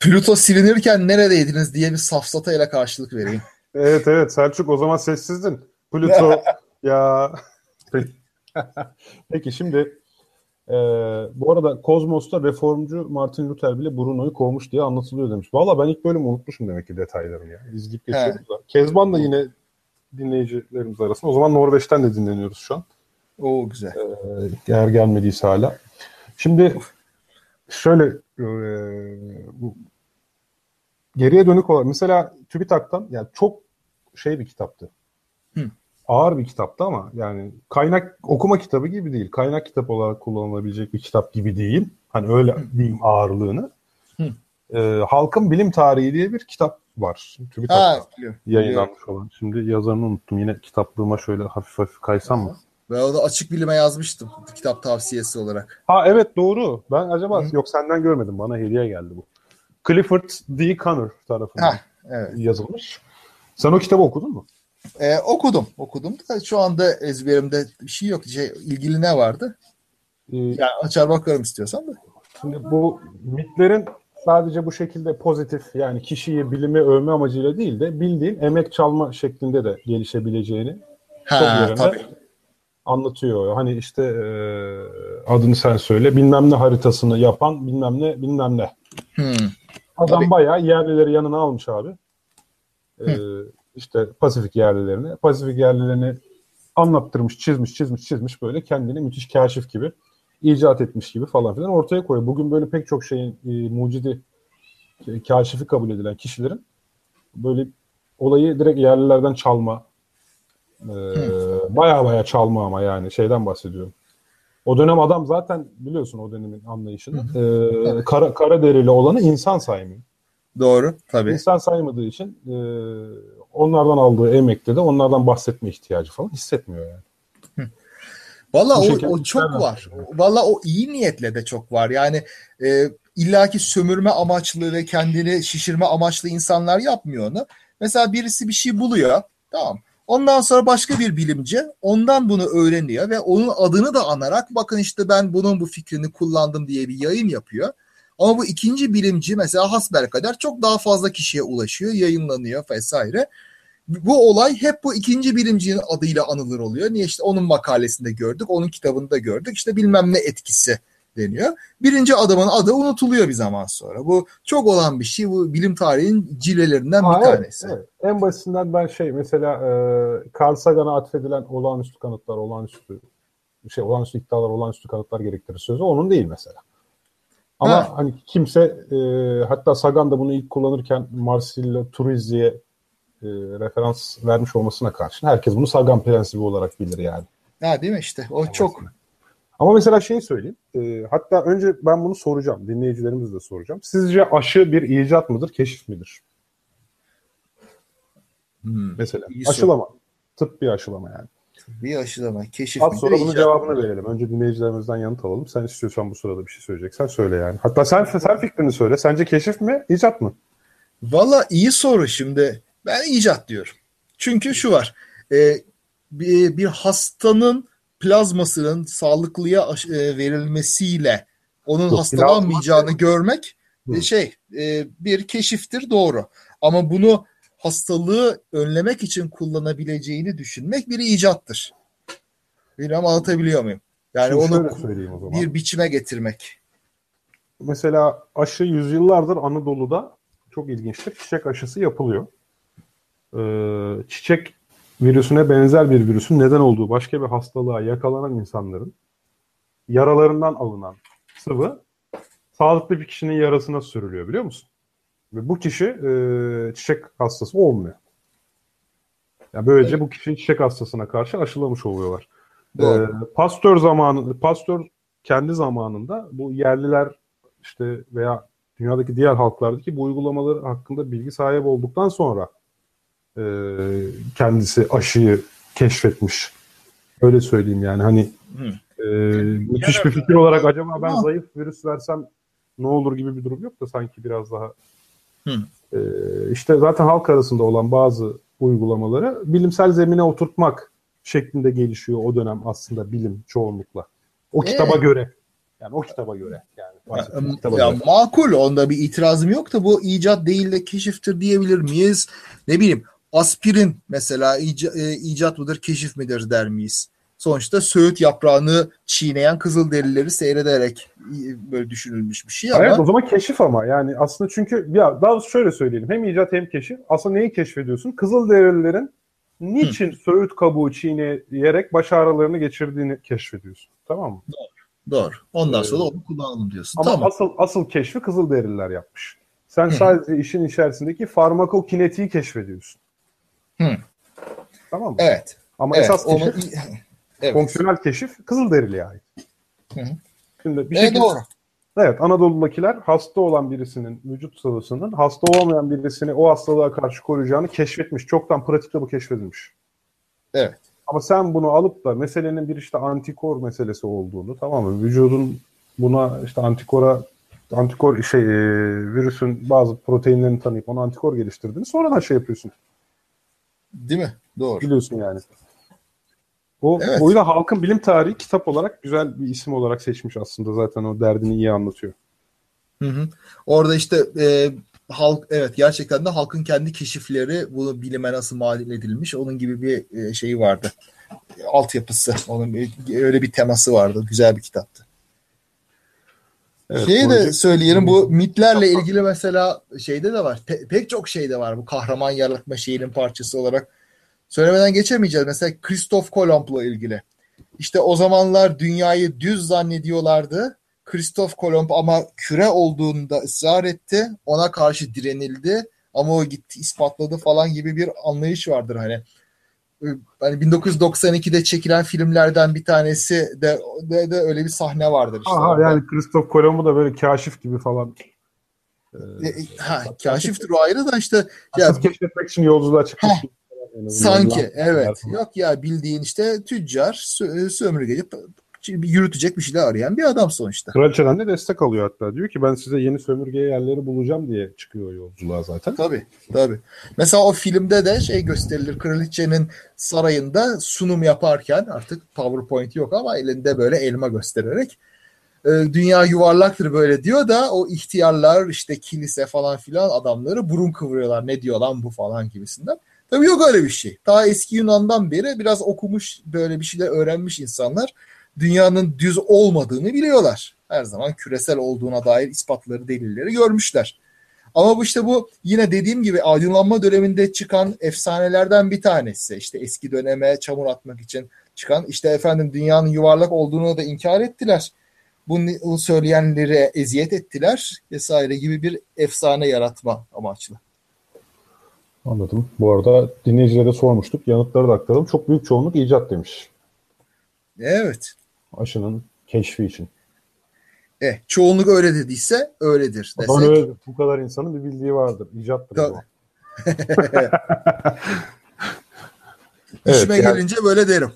Plüto silinirken neredeydiniz diye bir safsatayla karşılık vereyim. evet evet Selçuk o zaman sessizdin. Plüto ya. Peki şimdi ee, bu arada Kozmos'ta reformcu Martin Luther bile Bruno'yu kovmuş diye anlatılıyor demiş. Valla ben ilk bölümü unutmuşum demek ki detaylarını ya. İzleyip geçiyoruz da. Kezban da yine dinleyicilerimiz arasında. O zaman Norveç'ten de dinleniyoruz şu an. Oo güzel. Ee, eğer gelmediyse hala. Şimdi şöyle e, bu, geriye dönük olarak mesela TÜBİTAK'tan yani çok şey bir kitaptı ağır bir kitaptı ama yani kaynak okuma kitabı gibi değil. Kaynak kitap olarak kullanılabilecek bir kitap gibi değil. Hani öyle Hı. diyeyim ağırlığını. Ee, Halkın Bilim Tarihi diye bir kitap var. TÜBİTAK'ta yayınlanmış olan. Şimdi yazarını unuttum. Yine kitaplığıma şöyle hafif hafif kaysam mı? Ben onu açık bilime yazmıştım. Kitap tavsiyesi olarak. Ha evet doğru. Ben acaba Hı. yok senden görmedim. Bana hediye geldi bu. Clifford D. Connor tarafından ha, evet. yazılmış. Sen o kitabı okudun mu? Ee, okudum. Okudum da şu anda ezberimde bir şey yok. Şey, ilgili ne vardı? Ee, yani açar bakarım istiyorsan da. Şimdi bu mitlerin sadece bu şekilde pozitif yani kişiyi bilimi övme amacıyla değil de bildiğin emek çalma şeklinde de gelişebileceğini ha, çok yerine tabii. anlatıyor. Hani işte e, adını sen söyle bilmem ne haritasını yapan bilmem ne bilmem ne. Hmm. Adam tabii. bayağı yerlileri yanına almış abi. Ee, işte Pasifik yerlilerini. Pasifik yerlilerini anlattırmış, çizmiş, çizmiş, çizmiş böyle kendini müthiş kaşif gibi icat etmiş gibi falan filan ortaya koyuyor. Bugün böyle pek çok şeyin e, mucidi e, kaşifi kabul edilen kişilerin böyle olayı direkt yerlilerden çalma e, baya baya çalma ama yani şeyden bahsediyorum. O dönem adam zaten biliyorsun o dönemin anlayışını. E, kara, kara derili olanı insan saymıyor. Doğru tabii. İnsan saymadığı için e, onlardan aldığı emekte de onlardan bahsetme ihtiyacı falan hissetmiyor yani. Valla o, o çok var. Valla o iyi niyetle de çok var. Yani e, illaki sömürme amaçlı ve kendini şişirme amaçlı insanlar yapmıyor onu. Mesela birisi bir şey buluyor. Tamam. Ondan sonra başka bir bilimci ondan bunu öğreniyor ve onun adını da anarak bakın işte ben bunun bu fikrini kullandım diye bir yayın yapıyor. Ama bu ikinci bilimci mesela hasbelkader çok daha fazla kişiye ulaşıyor, yayınlanıyor vesaire. bu olay hep bu ikinci bilimcinin adıyla anılır oluyor. Niye işte onun makalesinde gördük, onun kitabında gördük. İşte bilmem ne etkisi deniyor. Birinci adamın adı unutuluyor bir zaman sonra. Bu çok olan bir şey. Bu bilim tarihinin cilelerinden Ha, bir evet, tanesi. evet. En basitinden ben şey mesela e, Carl Sagan'a atfedilen olağanüstü kanıtlar, olağanüstü şey olağanüstü iddialar, olağanüstü kanıtlar gerektirir sözü onun değil mesela. Ama Ha. hani kimse e, hatta Sagan da bunu ilk kullanırken Marsilio Turizzi'ye e, referans vermiş olmasına karşın herkes bunu Sagan prensibi olarak bilir yani. Ha değil mi işte? O çok Ama mesela şeyi söyleyeyim. e, hatta önce ben bunu soracağım. Dinleyicilerimiz de soracağım. Sizce aşı bir icat mıdır, keşif midir? Hmm. Mesela soru. aşılama. Tıp bir aşılama yani. Bir aşılama, keşif Az sonra bunun cevabını verelim. Önce dinleyicilerimizden yanıt alalım. Sen istiyorsan bu sırada bir şey söyleyeceksen söyle yani. Hatta sen sen fikrini söyle. Sence keşif mi, icat mı? Valla iyi soru şimdi. Ben icat diyorum. Çünkü şu var. e, bir, bir hastanın plazmasının sağlıklıya aş- e, verilmesiyle onun Yok, hastalanmayacağını görmek e, Hı. şey e, bir keşiftir doğru. Ama bunu hastalığı önlemek için kullanabileceğini düşünmek bir icattır. Bilmem anlatabiliyor muyum? Yani Şimdi onu söyleyeyim o zaman. bir biçime getirmek. Mesela aşı yüzyıllardır Anadolu'da çok ilginçtir. Çiçek aşısı yapılıyor. Ee, çiçek virüsüne benzer bir virüsün neden olduğu başka bir hastalığa yakalanan insanların yaralarından alınan sıvı sağlıklı bir kişinin yarasına sürülüyor biliyor musun? Ve bu kişi e, çiçek hastası olmuyor. Yani böylece bu kişiyi çiçek hastasına karşı aşılamış oluyorlar. Doğru. Ee, Pastör zamanı, Pastör kendi zamanında bu yerliler işte veya dünyadaki diğer halklardaki bu uygulamaları hakkında bilgi sahibi olduktan sonra e, kendisi aşıyı keşfetmiş. Öyle söyleyeyim yani hani e, müthiş bir fikir olarak acaba ben zayıf virüs versem ne olur gibi bir durum yok da sanki biraz daha Hı. e, işte zaten halk arasında olan bazı uygulamaları bilimsel zemine oturtmak şeklinde gelişiyor o dönem aslında bilim çoğunlukla. O Evet. kitaba göre. Yani o kitaba göre. Yani bahsettiğim kitaba Ya göre. makul onda bir itirazım yok da bu icat değil de keşiftir diyebilir miyiz? Ne bileyim aspirin mesela e, icat mıdır keşif midir der miyiz? Sonuçta söğüt yaprağını çiğneyen kızılderilileri seyrederek e, böyle düşünülmüş bir şey ama Evet o zaman keşif ama yani aslında çünkü ya daha şöyle söyleyelim hem icat hem keşif aslında neyi keşfediyorsun? Kızılderililerin niçin söğüt kabuğu çiğneyerek baş ağrılarını geçirdiğini keşfediyorsun. Tamam mı? doğru. Ondan Ee, sonra onu kullanalım diyorsun. Ama tamam. asıl asıl keşfi Kızılderililer yapmış. Sen Hı. sadece işin içerisindeki farmakokinetiği keşfediyorsun. Hı. Tamam mı? Evet. Ama evet. esas onu keşif, evet. fonksiyonel keşif Kızılderili'ye ait. Hı hı. Şimdi bir Evet, şekilde doğru. Evet, Anadolu'dakiler hasta olan birisinin vücut sıvısının hasta olmayan birisini o hastalığa karşı koruyacağını keşfetmiş. Çoktan pratikte bu keşfedilmiş. Evet. Ama sen bunu alıp da meselenin bir işte antikor meselesi olduğunu tamam mı? Vücudun buna işte antikora antikor şey e, virüsün bazı proteinlerini tanıyıp ona antikor geliştirdiğini sonradan şey yapıyorsun. Değil mi? Doğru. Biliyorsun yani. O, Evet. o yüzden halkın bilim tarihi kitap olarak güzel bir isim olarak seçmiş aslında zaten o derdini iyi anlatıyor. Hı hı. Orada işte e, halk evet gerçekten de halkın kendi keşifleri bunu bilime nasıl mal edilmiş onun gibi bir e, şeyi vardı. Altyapısı. Onun öyle bir teması vardı. Güzel bir kitaptı. Evet, Şeyi de söyleyelim bu mitlerle ilgili mesela şeyde de var. Pe- pek çok şeyde var bu kahraman yaratma şeyinin parçası olarak. Söylemeden geçemeyeceğiz. Mesela Christoph Kolomb'la ilgili. İşte o zamanlar dünyayı düz zannediyorlardı. Christoph Kolomb ama küre olduğunda ısrar etti. Ona karşı direnildi. Ama o gitti ispatladı falan gibi bir anlayış vardır hani. Hani 1992'de çekilen filmlerden bir tanesi de, de, de öyle bir sahne vardır işte. Aha, orada. yani Christoph Kolomb'u da böyle kaşif gibi falan. E, e, ha, kaşiftir o ayrı da işte ya, Aslında keşfetmek için yolculuğa çıkmış. Heh, sanki evet. falan. Yok ya bildiğin işte tüccar, sö- sömürgeci p- yürütecek bir şeyler arayan bir adam sonuçta. Kraliçeden de destek alıyor hatta. Diyor ki ben size yeni sömürge yerleri bulacağım diye çıkıyor yolculuğa zaten. Tabii, tabii. Mesela o filmde de şey gösterilir. Kraliçenin sarayında sunum yaparken artık PowerPoint yok ama elinde böyle elma göstererek e, dünya yuvarlaktır böyle diyor da o ihtiyarlar işte kilise falan filan adamları burun kıvırıyorlar. Ne diyor lan bu falan gibisinden. Tabii yok öyle bir şey. Daha eski Yunan'dan beri biraz okumuş böyle bir şeyler öğrenmiş insanlar dünyanın düz olmadığını biliyorlar. Her zaman küresel olduğuna dair ispatları, delilleri görmüşler. Ama bu işte bu yine dediğim gibi aydınlanma döneminde çıkan efsanelerden bir tanesi. İşte eski döneme çamur atmak için çıkan işte efendim dünyanın yuvarlak olduğunu da inkar ettiler. Bunu söyleyenlere eziyet ettiler vesaire gibi bir efsane yaratma amaçlı. Anladım. Bu arada dinleyicilere de sormuştuk. Yanıtları da aktaralım. Çok büyük çoğunluk icat demiş. Evet. Aşının keşfi için. E, çoğunluk öyle dediyse öyledir desek. öyle, bu kadar insanın bir bildiği vardır. İcattır Ta- bu. İşime yani- gelince böyle derim.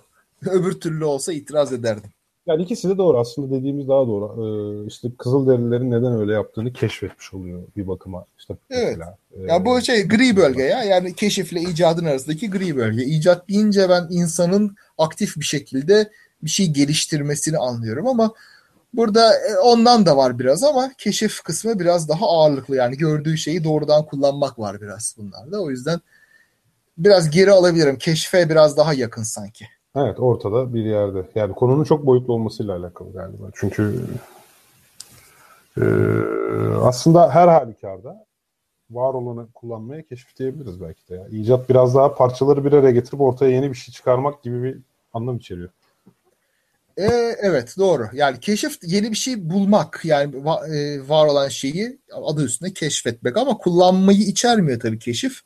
Öbür türlü olsa itiraz ederdim. Yani ikisi de doğru. Aslında dediğimiz daha doğru. Ee, işte Kızılderililerin neden öyle yaptığını keşfetmiş oluyor bir bakıma. İşte Evet. mesela, Ya bu e, şey gri bölge ya. Yani keşifle icadın arasındaki gri bölge. İcat deyince ben insanın aktif bir şekilde bir şey geliştirmesini anlıyorum ama burada e, ondan da var biraz ama keşif kısmı biraz daha ağırlıklı. Yani gördüğü şeyi doğrudan kullanmak var biraz bunlarda. O yüzden biraz geri alabilirim. Keşfe biraz daha yakın sanki. Evet ortada bir yerde. Yani konunun çok boyutlu olmasıyla alakalı galiba. Çünkü e, aslında her halükarda var olanı kullanmaya keşif diyebiliriz belki de. Ya. İcat biraz daha parçaları bir araya getirip ortaya yeni bir şey çıkarmak gibi bir anlam içeriyor. E, evet doğru. Yani keşif yeni bir şey bulmak yani va- e, var olan şeyi adı üstünde keşfetmek ama kullanmayı içermiyor tabii keşif.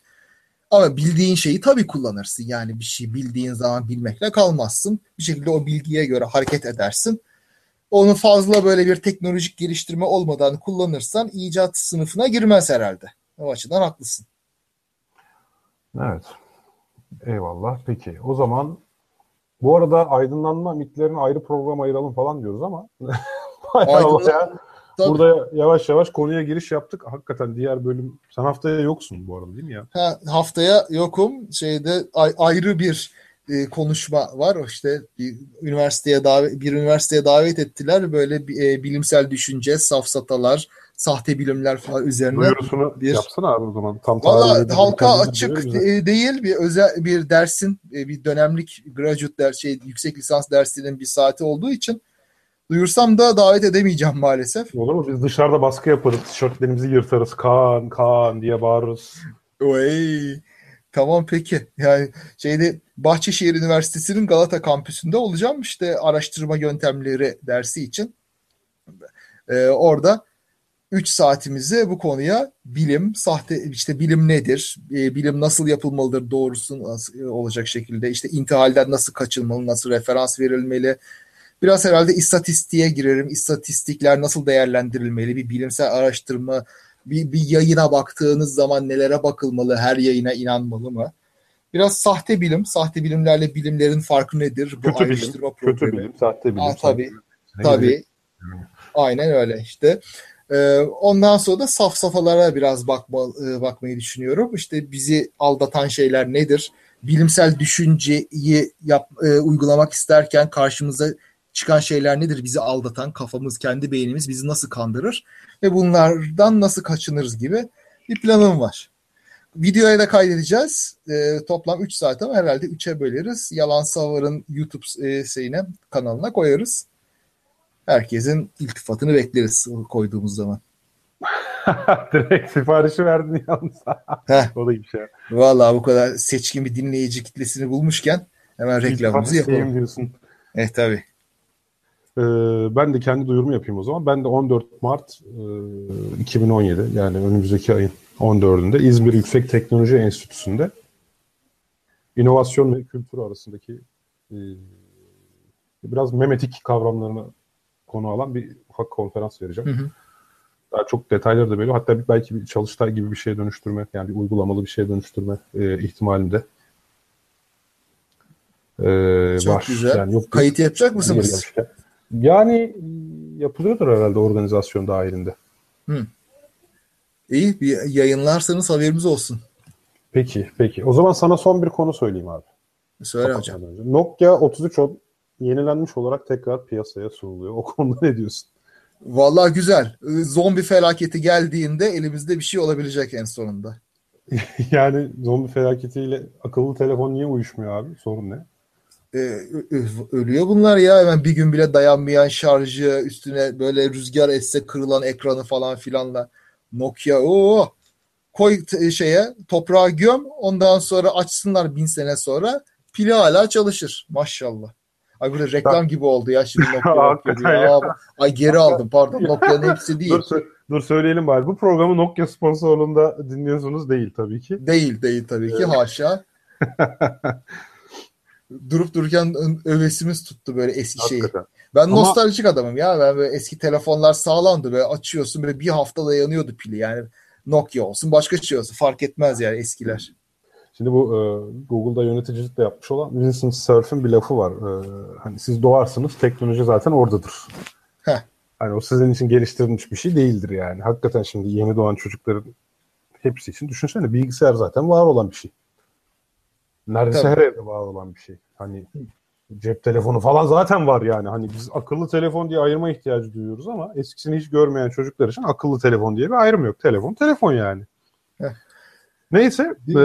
Ama bildiğin şeyi tabii kullanırsın. Yani bir şey bildiğin zaman bilmekle kalmazsın. Bir şekilde o bilgiye göre hareket edersin. Onu fazla böyle bir teknolojik geliştirme olmadan kullanırsan icat sınıfına girmez herhalde. O açıdan haklısın. Evet. Eyvallah. Peki. O zaman bu arada aydınlanma mitlerine ayrı program ayıralım falan diyoruz ama bayağı Aydınlan- bayağı Tabii. burada yavaş yavaş konuya giriş yaptık. Hakikaten diğer bölüm sen haftaya yoksun bu arada değil mi ya? Ha, haftaya yokum. Şeyde ay- ayrı bir e, konuşma var. İşte bir üniversiteye davet bir üniversiteye davet ettiler. Böyle bir, e, bilimsel düşünce, safsatalar, sahte bilimler falan üzerine. Duyurusunu bir- yapsana abi o zaman. Tam Valla halka açık de- değil bir özel bir dersin e, bir dönemlik graduate ders şey yüksek lisans dersinin bir saati olduğu için duyursam da davet edemeyeceğim maalesef. Olur mu? Biz dışarıda baskı yaparız. Tişörtlerimizi yırtarız. Kaan, Kaan diye bağırırız. Oy. Tamam peki. Yani şeyde Bahçeşehir Üniversitesi'nin Galata kampüsünde olacağım işte araştırma yöntemleri dersi için. Ee, orada 3 saatimizi bu konuya bilim, sahte işte bilim nedir, e, bilim nasıl yapılmalıdır doğrusu nasıl olacak şekilde, işte intihalden nasıl kaçınmalı, nasıl referans verilmeli. Biraz herhalde istatistiğe girerim. İstatistikler nasıl değerlendirilmeli, bir bilimsel araştırma bir, bir yayına baktığınız zaman nelere bakılmalı, her yayına inanmalı mı? Biraz sahte bilim, sahte bilimlerle bilimlerin farkı nedir? Bu Kötü bilim, ayrıştırma kötü problemi. bilim, sahte bilim. Aa, tabii, Ne tabii. Aynen öyle işte. Ee, ondan sonra da safsafalara biraz bakma, e, bakmayı düşünüyorum. İşte bizi aldatan şeyler nedir? Bilimsel düşünceyi yap, e, uygulamak isterken karşımıza çıkan şeyler nedir? Bizi aldatan kafamız, kendi beynimiz bizi nasıl kandırır? Ve bunlardan nasıl kaçınırız gibi bir planım var. Videoya da kaydedeceğiz. Ee, toplam 3 saat ama herhalde 3'e böleriz. Yalan Savar'ın YouTube e, şeyine, kanalına koyarız. Herkesin iltifatını bekleriz koyduğumuz zaman. Direkt siparişi verdin yalnız. O da bir şey. vallahi bu kadar seçkin bir dinleyici kitlesini bulmuşken hemen reklamımızı yapalım. diyorsun. Eh tabii. Ee, ben de kendi duyurumu yapayım o zaman. Ben de 14 Mart e, 2017 yani önümüzdeki ayın 14'ünde İzmir Yüksek Teknoloji Enstitüsü'nde inovasyon ve kültür arasındaki e, biraz memetik kavramlarını konu alan bir ufak konferans vereceğim. Hı hı. Daha çok detayları da böyle. Hatta belki bir çalıştay gibi bir şeye dönüştürme, yani bir uygulamalı bir şeye dönüştürme e, ihtimalinde e, Çok var. güzel. Yani yok Kayıt yapacak mısınız? Yani e, yapılıyordur herhalde organizasyon dahilinde. İyi bir yayınlarsanız haberimiz olsun. Peki, peki. O zaman sana son bir konu söyleyeyim abi. Söyle hocam. Önce. Nokia 3310 yenilenmiş olarak tekrar piyasaya sunuluyor. O konuda ne diyorsun? Vallahi güzel. Zombi felaketi geldiğinde elimizde bir şey olabilecek en sonunda. yani zombi felaketiyle akıllı telefon niye uyuşmuyor abi? Sorun ne? Ee, ölüyor bunlar ya. Hemen bir gün bile dayanmayan şarjı, üstüne böyle rüzgar etse kırılan ekranı falan filanla. Nokia o koy şeye toprağa göm ondan sonra açsınlar bin sene sonra pili hala çalışır maşallah. Ay burada reklam gibi oldu ya şimdi Nokia, Nokia. Ya. Ay geri aldım pardon Nokia'nın hepsi değil. Dur, dur söyleyelim bari. Bu programı Nokia sponsorluğunda dinliyorsunuz değil tabii ki. Değil değil tabii ki haşa. Durup dururken övesimiz tuttu böyle eski şeyi. Ben Ama... nostaljik adamım ya. Ben böyle eski telefonlar sağlamdı. Böyle açıyorsun böyle bir hafta dayanıyordu pili. Yani Nokia olsun başka şey olsun fark etmez yani eskiler. Şimdi bu e, Google'da yöneticilik de yapmış olan Vincent Cerf'in bir lafı var. E, hani siz doğarsınız teknoloji zaten oradadır. Heh. Hani o sizin için geliştirilmiş bir şey değildir yani. Hakikaten şimdi yeni doğan çocukların hepsi için düşünsene bilgisayar zaten var olan bir şey. Neredeyse Tabii. her evde var olan bir şey. Hani cep telefonu falan zaten var yani. Hani biz akıllı telefon diye ayırma ihtiyacı duyuyoruz ama eskisini hiç görmeyen çocuklar için akıllı telefon diye bir ayrım yok. Telefon telefon yani. Heh. Neyse. E,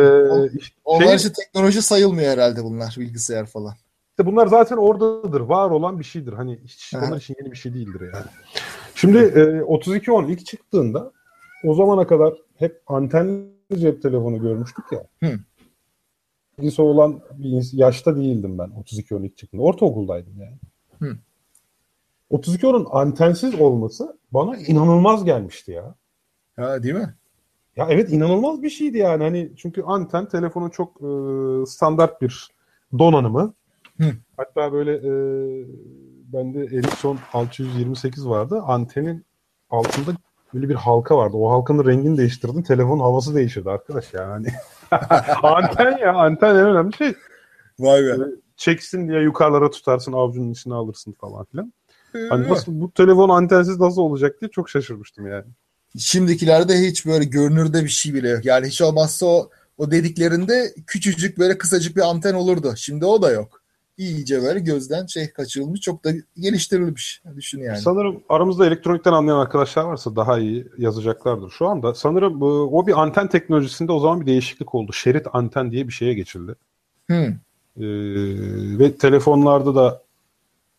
Onlar şey, için teknoloji sayılmıyor herhalde bunlar bilgisayar falan. İşte bunlar zaten oradadır. Var olan bir şeydir. Hani hiç onlar için yeni bir şey değildir yani. Şimdi e, 3210 ilk çıktığında o zamana kadar hep antenli cep telefonu görmüştük ya. Hı. Lise olan bir yaşta değildim ben 3210 ilk çıktığında. Ortaokuldaydım yani. Hı. 3210'un antensiz olması bana inanılmaz gelmişti ya. Ha değil mi? Ya evet inanılmaz bir şeydi yani. Hani çünkü anten telefonun çok e, standart bir donanımı. Hı. Hatta böyle e, bende Ericsson 628 vardı. Antenin altında böyle bir halka vardı. O halkanın rengini değiştirdin. Telefonun havası değişirdi arkadaş yani. anten ya anten en önemli şey. Vay be. çeksin diye yukarılara tutarsın avucunun içine alırsın falan filan. Hani nasıl bu telefon antensiz nasıl olacak diye çok şaşırmıştım yani. Şimdikilerde hiç böyle görünürde bir şey bile yok. Yani hiç olmazsa o, o dediklerinde küçücük böyle kısacık bir anten olurdu. Şimdi o da yok. İyice böyle gözden şey kaçırılmış. Çok da geliştirilmiş. Düşün yani. Sanırım aramızda elektronikten anlayan arkadaşlar varsa daha iyi yazacaklardır. Şu anda sanırım bu, o bir anten teknolojisinde o zaman bir değişiklik oldu. Şerit anten diye bir şeye geçildi. Hmm. Ee, ve telefonlarda da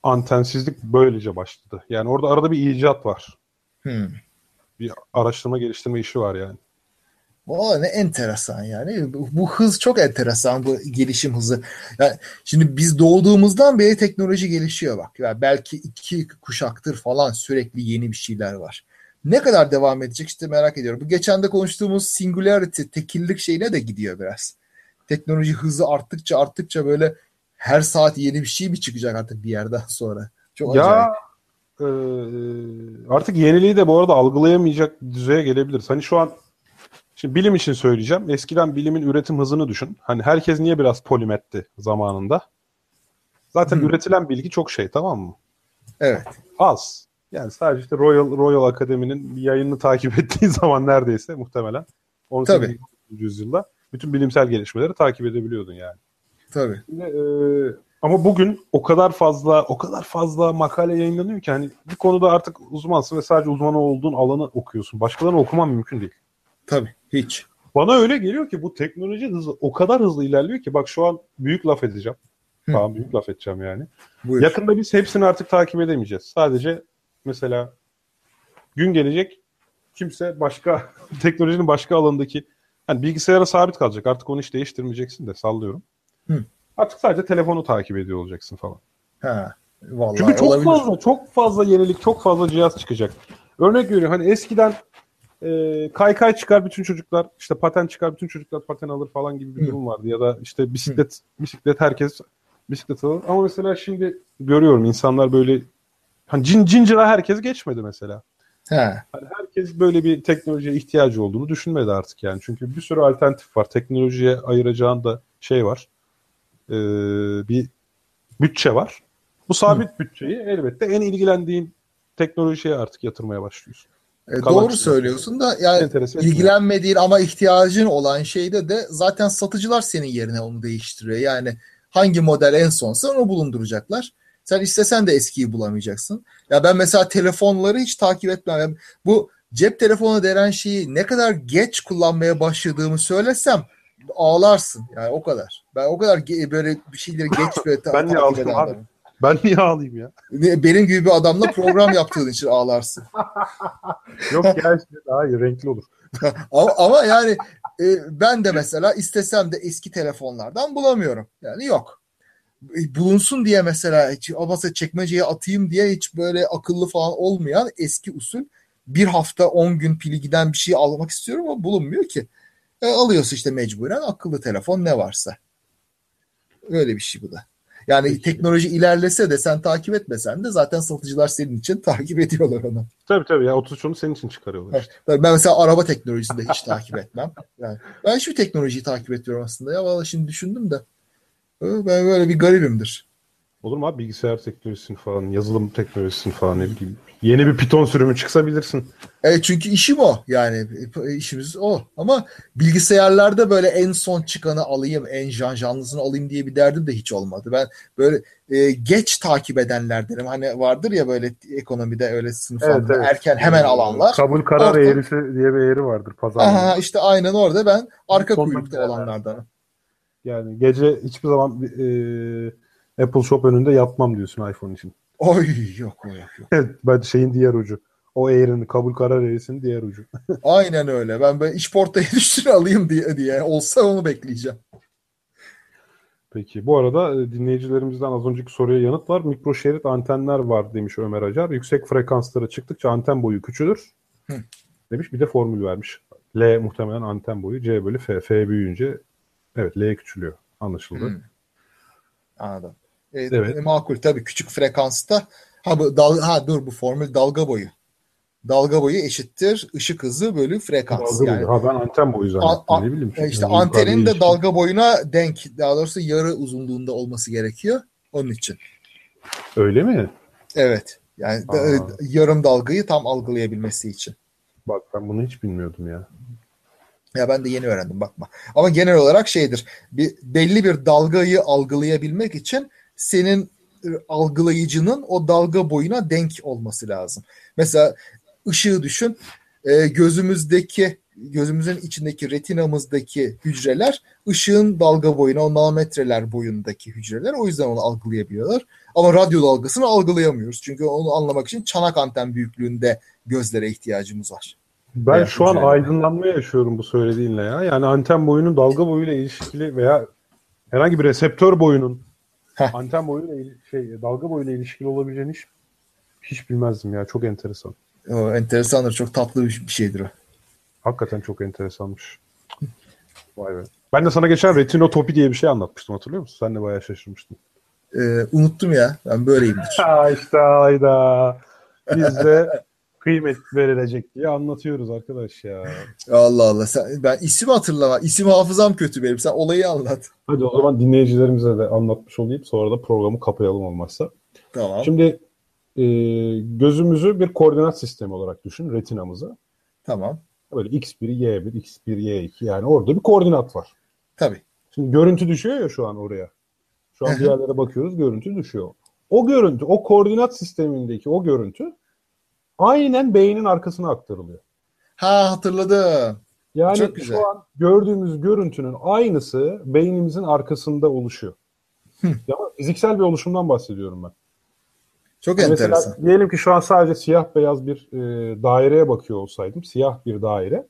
antensizlik böylece başladı. Yani orada arada bir icat var. Hmm bir araştırma geliştirme işi var yani. Valla ne enteresan yani. Bu, hız çok enteresan bu gelişim hızı. Yani şimdi biz doğduğumuzdan beri teknoloji gelişiyor bak. Yani belki iki kuşaktır falan sürekli yeni bir şeyler var. Ne kadar devam edecek işte merak ediyorum. Bu geçen de konuştuğumuz singularity, tekillik şeyine de gidiyor biraz. Teknoloji hızı arttıkça arttıkça böyle her saat yeni bir şey mi çıkacak artık bir yerden sonra? Çok ya acayip e, artık yeniliği de bu arada algılayamayacak düzeye gelebiliriz. Hani şu an şimdi bilim için söyleyeceğim. Eskiden bilimin üretim hızını düşün. Hani herkes niye biraz polimetti zamanında? Zaten hmm. üretilen bilgi çok şey tamam mı? Evet. Az. Yani sadece işte Royal Royal Akademi'nin yayınını takip ettiği zaman neredeyse muhtemelen 18. yüzyılda bütün bilimsel gelişmeleri takip edebiliyordun yani. Tabii. Şimdi, e, ama bugün o kadar fazla o kadar fazla makale yayınlanıyor ki hani bir konuda artık uzmansın ve sadece uzman olduğun alanı okuyorsun. Başkalarını okuman mümkün değil. Tabii hiç. Bana öyle geliyor ki bu teknoloji hızı o kadar hızlı ilerliyor ki bak şu an büyük laf edeceğim. Hı. Tamam büyük laf edeceğim yani. Buyur. Yakında biz hepsini artık takip edemeyeceğiz. Sadece mesela gün gelecek kimse başka teknolojinin başka alanındaki yani bilgisayara sabit kalacak. Artık onu hiç değiştirmeyeceksin de sallıyorum. Hı. Artık sadece telefonu takip ediyor olacaksın falan. Ha. Vallahi Çünkü çok olabilir. fazla çok fazla yenilik, çok fazla cihaz çıkacak. Örnek veriyorum hani eskiden e, kaykay çıkar bütün çocuklar işte paten çıkar bütün çocuklar paten alır falan gibi bir Hı. durum vardı ya da işte bisiklet Hı. bisiklet herkes bisiklet alır ama mesela şimdi görüyorum insanlar böyle hani cin cincira herkes geçmedi mesela. He. Hani herkes böyle bir teknolojiye ihtiyacı olduğunu düşünmedi artık yani. Çünkü bir sürü alternatif var. Teknolojiye ayıracağın da şey var e, bir bütçe var. Bu sabit Hı. bütçeyi elbette en ilgilendiğin teknolojiye artık yatırmaya başlıyorsun. E, doğru söylüyorsun da yani ilgilenmediğin ama ihtiyacın olan şeyde de zaten satıcılar senin yerine onu değiştiriyor. Yani hangi model en sonsa onu bulunduracaklar. Sen istesen de eskiyi bulamayacaksın. Ya ben mesela telefonları hiç takip etmem. bu cep telefonu denen şeyi ne kadar geç kullanmaya başladığımı söylesem ağlarsın. Yani o kadar. Ben o kadar ge- böyle bir şeyleri geç böyle Ben takip eden adamım. Ben niye ağlayayım ya? Benim gibi bir adamla program yaptığın için ağlarsın. Yok ya işte daha iyi renkli olur. Ama, ama yani e, ben de mesela istesem de eski telefonlardan bulamıyorum. Yani yok. E, Bulunsun diye mesela hiç olmazsa çekmeceye atayım diye hiç böyle akıllı falan olmayan eski usul bir hafta 10 gün pili giden bir şey almak istiyorum ama bulunmuyor ki. E, alıyorsun işte mecburen akıllı telefon ne varsa. Öyle bir şey bu da. Yani teknoloji ilerlese de sen takip etmesen de zaten satıcılar senin için takip ediyorlar onu. Tabii tabii ya 33'unu senin için çıkarıyorlar işte. Ben mesela araba teknolojisini de hiç takip etmem. Yani ben hiçbir teknolojiyi takip etmiyorum aslında ya. Vallahi şimdi düşündüm de. Ben böyle bir garibimdir. Olur mu abi bilgisayar teknolojisini falan, yazılım teknolojisini falan ne bileyim. Yeni bir Python sürümü çıksa bilirsin. E çünkü işim o. Yani işimiz o. Ama bilgisayarlarda böyle en son çıkanı alayım, en jan janlısını alayım diye bir derdim de hiç olmadı. Ben böyle e, geç takip edenlerdenim. Hani vardır ya böyle ekonomide öyle sınıflandırma erken hemen alanlar. Kabul karar Orta- eğrisi diye bir eğri vardır pazarda. Aha işte aynen orada ben arka kuyrukta olanlardanım. Yani gece hiçbir zaman e, Apple Shop önünde yatmam diyorsun iPhone için. Oy yok o yok yok. Evet, ben şeyin diğer ucu. O eğrinin kabul karar eğrisinin diğer ucu. Aynen öyle. Ben böyle işportayı üstüne alayım diye diye. Olsa onu bekleyeceğim. Peki bu arada e, dinleyicilerimizden az önceki soruya yanıt var. Mikro şerit antenler var demiş Ömer Acar. Yüksek frekanslara çıktıkça anten boyu küçülür. Hı. Demiş bir de formül vermiş. L muhtemelen anten boyu. C bölü F. F büyüyünce evet L küçülüyor. Anlaşıldı. Hı. Anladım. E, Evet. makul tabii küçük frekansta. Ha bu dal ha dur bu formül dalga boyu. Dalga boyu eşittir ışık hızı bölü frekans. Dalga yani boyu. Ha ben anten boyu zannettim. A- a- ne bileyim. e, işte Yani antenin de dalga boyuna denk. Daha doğrusu yarı uzunluğunda olması gerekiyor. Onun için. Öyle mi? Evet. Yani da- Aa. yarım dalgayı tam algılayabilmesi için. Bak ben bunu hiç bilmiyordum ya. Ya ben de yeni öğrendim bakma. Ama genel olarak şeydir. Bir belli bir dalgayı algılayabilmek için senin e, algılayıcının o dalga boyuna denk olması lazım. Mesela ışığı düşün. E, gözümüzdeki gözümüzün içindeki retinamızdaki hücreler ışığın dalga boyuna o nanometreler boyundaki hücreler. O yüzden onu algılayabiliyorlar. Ama radyo dalgasını algılayamıyoruz. Çünkü onu anlamak için çanak anten büyüklüğünde gözlere ihtiyacımız var. Ben Veya şu an hücreler. aydınlanma yaşıyorum bu söylediğinle ya. Yani anten boyunun dalga boyuyla ilişkili veya herhangi bir reseptör boyunun. Anten boyuyla şey dalga boyuyla ilişkili olabileceğini hiç hiç bilmezdim ya. Çok enteresan. O enteresandır. Çok tatlı bir bir şeydir o. Hakikaten çok enteresanmış. Vay be. Ben de sana geçen retinotopi diye bir şey anlatmıştım hatırlıyor musun? Sen de bayağı şaşırmıştın. Ee, unuttum ya. Ben böyleyimdir. Ha işte hayda. Biz de kıymet verilecek diye anlatıyoruz arkadaş ya. Allah Allah. Sen, ben isim hatırlama. İsim hafızam kötü benim. Sen olayı anlat. Hadi o zaman dinleyicilerimize de anlatmış olayım. Sonra da programı kapayalım olmazsa. Tamam. Şimdi e, gözümüzü bir koordinat sistemi olarak düşün, retinamızı. Tamam. Böyle x1, y1, x1, y2 yani orada bir koordinat var. Tabii. Şimdi görüntü düşüyor ya şu an oraya. Şu an bir yerlere bakıyoruz görüntü düşüyor. O görüntü, o koordinat sistemindeki o görüntü aynen beynin arkasına aktarılıyor. Ha hatırladım. Yani Çok güzel. şu an gördüğümüz görüntünün aynısı beynimizin arkasında oluşuyor. Ya fiziksel bir oluşumdan bahsediyorum ben. Çok Mesela enteresan. diyelim ki şu an sadece siyah beyaz bir e, daireye bakıyor olsaydım, siyah bir daire.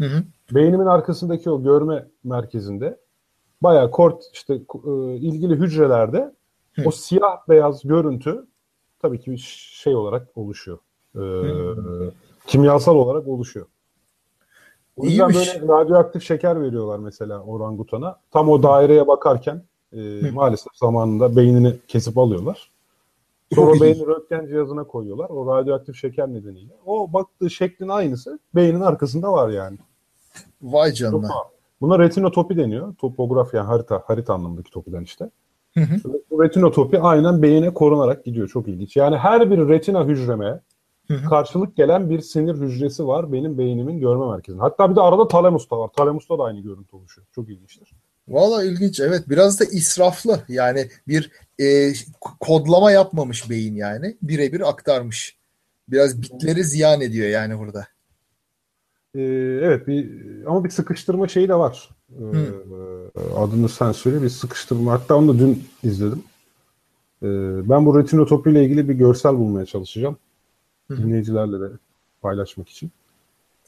Hı hı. Beynimin arkasındaki o görme merkezinde bayağı kort işte e, ilgili hücrelerde Hı. o siyah beyaz görüntü tabii ki bir şey olarak oluşuyor. E, kimyasal olarak oluşuyor. O yüzden İyiymiş. böyle radyoaktif şeker veriyorlar mesela orangutana. Tam o daireye bakarken e, maalesef zamanında beynini kesip alıyorlar. Sonra beyni röntgen cihazına koyuyorlar. O radyoaktif şeker nedeniyle. O baktığı şeklin aynısı beynin arkasında var yani. Vay canına. Buna retinotopi deniyor. Topografi yani harita, harita anlamındaki topiden işte. Hı hı. Bu retinotopi aynen beyine korunarak gidiyor. Çok ilginç. Yani her bir retina hücreme Karşılık gelen bir sinir hücresi var benim beynimin görme merkezinde. Hatta bir de arada talamus da var. Talamusta da aynı görüntü oluşuyor. Çok ilginçtir. Valla ilginç. Evet biraz da israflı. Yani bir e, kodlama yapmamış beyin yani. Birebir aktarmış. Biraz bitleri ziyan ediyor yani burada. e, evet bir ama bir sıkıştırma şeyi de var. E, adını sen söyle bir sıkıştırma. Hatta onu da dün izledim. E, ben bu retinotopi ile ilgili bir görsel bulmaya çalışacağım. Dinleyicilerle de paylaşmak için.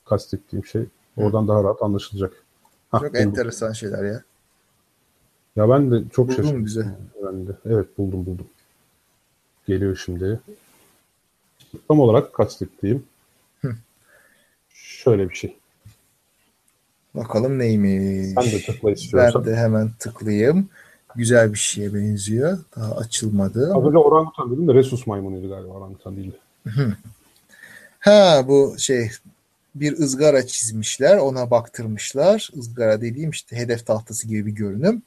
Kastettiğim şey. Oradan Hı. daha rahat anlaşılacak. Hah, çok buldum. enteresan şeyler ya. Ya ben de çok buldum şaşırdım. Bize. Ben de. Evet buldum buldum. Geliyor şimdi. Tam olarak kastettiğim Hı. şöyle bir şey. Bakalım neymiş. Sen de tıkla istiyorsan. Ben de hemen tıklayayım. Güzel bir şeye benziyor. Daha açılmadı. Az önce orangutan dedim de resus maymunuydu galiba orangutan değil. Ha bu şey bir ızgara çizmişler. Ona baktırmışlar. Izgara dediğim işte hedef tahtası gibi bir görünüm.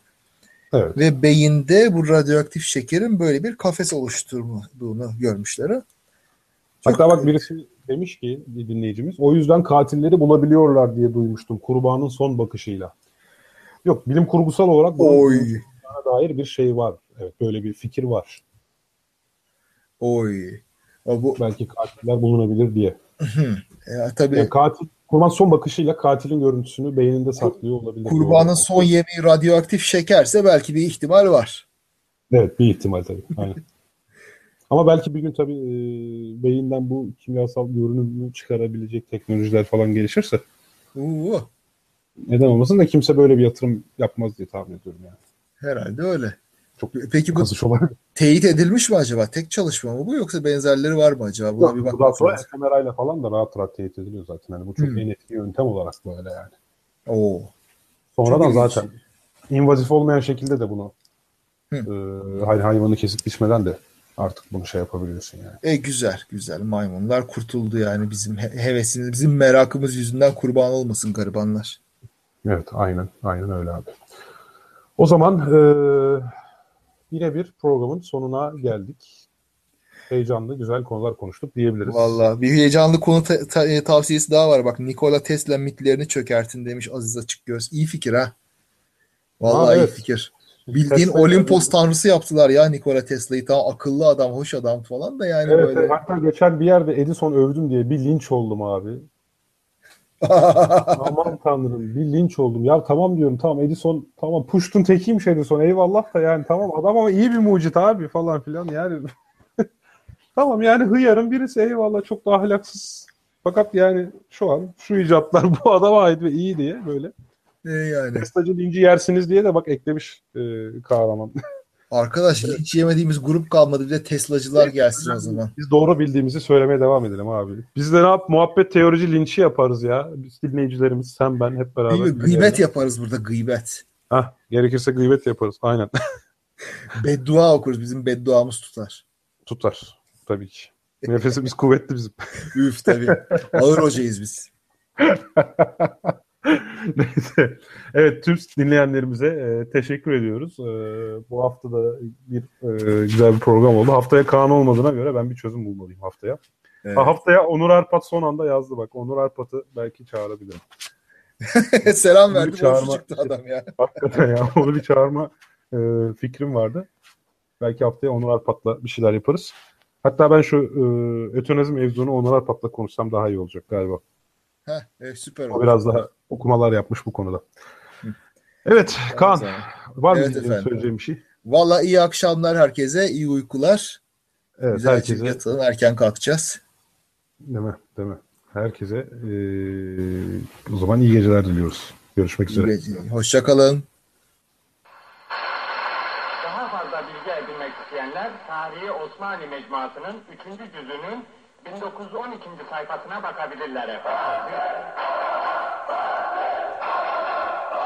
Evet. Ve beyinde bu radyoaktif şekerin böyle bir kafes oluşturduğunu görmüşler. Çok Hatta bak birisi demiş ki bir dinleyicimiz o yüzden katilleri bulabiliyorlar diye duymuştum kurbanın son bakışıyla. Yok bilim kurgusal olarak Oy. dair bir şey var. Evet böyle bir fikir var. Oy. Bu... Belki katiller bulunabilir diye. ya, tabii. Yani katil kurban son bakışıyla katilin görüntüsünü beyninde saklıyor olabilir. Kurbanın son yemeği radyoaktif şekerse belki bir ihtimal var. Evet bir ihtimal tabii. Aynen. Ama belki bir gün tabii e, beyinden bu kimyasal görünümü çıkarabilecek teknolojiler falan gelişirse Oo. neden olmasın da kimse böyle bir yatırım yapmaz diye tahmin ediyorum yani. Herhalde öyle. Çok Peki bu teyit edilmiş mi acaba? Tek çalışma mı bu yoksa benzerleri var mı acaba? Buna Yok, bir bakmak sonra kamerayla falan da rahat rahat teyit ediliyor zaten. Yani bu çok hmm. en etkili yöntem olarak böyle yani. Oo. Sonradan zaten invazif olmayan şekilde de bunu e, hayvanı kesip biçmeden de artık bunu şey yapabiliyorsun yani. E güzel güzel maymunlar kurtuldu yani bizim hevesimiz bizim merakımız yüzünden kurban olmasın garibanlar. Evet aynen aynen öyle abi. O zaman e, yine bir programın sonuna geldik. Heyecanlı güzel konular konuştuk diyebiliriz. Valla bir heyecanlı konu ta- ta- e, tavsiyesi daha var. Bak Nikola Tesla mitlerini çökertin demiş Aziz Açıkgöz. İyi fikir ha. Vallahi ha, evet. iyi fikir. Bildiğin Tesla Olimpos yani. tanrısı yaptılar ya Nikola Tesla'yı. Tamam akıllı adam, hoş adam falan da yani evet, böyle. Hatta geçen bir yerde Edison övdüm diye bir linç oldum abi. Aman tanrım bir linç oldum. Ya tamam diyorum tamam Edison tamam puştun tekiymiş Edison eyvallah da yani tamam adam ama iyi bir mucit abi falan filan yani. tamam yani hıyarın birisi eyvallah çok da ahlaksız. Fakat yani şu an şu icatlar bu adama ait ve iyi diye böyle. E yani. Teslacı linci yersiniz diye de bak eklemiş e, kahraman. Arkadaş hiç yemediğimiz grup kalmadı bir de Teslacılar gelsin o zaman. Biz doğru bildiğimizi söylemeye devam edelim abi. Biz de ne yap muhabbet teorici linçi yaparız ya. Biz dinleyicilerimiz sen ben hep beraber. Değil mi? Gıybet yaparız burada gıybet. Hah, gerekirse gıybet yaparız aynen. beddua okuruz bizim bedduamız tutar. Tutar tabii ki. Nefesimiz kuvvetli bizim. Üf tabii. Ağır hocayız biz. Neyse. Evet tüm dinleyenlerimize e, teşekkür ediyoruz. E, bu hafta da bir e, güzel bir program oldu. Haftaya Kaan olmadığına göre ben bir çözüm bulmalıyım haftaya. Evet. Ha, haftaya Onur Arpat son anda yazdı bak. Onur Arpat'ı belki çağırabilirim. Selam verdi. Çağırma, çıktı adam ya. Hakikaten ya. Onu bir çağırma e, fikrim vardı. Belki haftaya Onur Arpat'la bir şeyler yaparız. Hatta ben şu e, ötonazm mevzunu Onur Arpat'la konuşsam daha iyi olacak galiba. Heh, e, süper O biraz daha okumalar yapmış bu konuda. Evet Kaan var evet, mı söyleyeceğim bir şey? Valla iyi akşamlar herkese, iyi uykular. Evet, Güzel herkese. yatalım, erken kalkacağız. Değil mi? Değil mi? Herkese ee, o zaman iyi geceler diliyoruz. Görüşmek üzere. Gece. Hoşçakalın. Daha fazla bilgi edinmek isteyenler Tarihi Osmanlı Mecmuası'nın 3. cüzünün 1912. sayfasına bakabilirler efendim.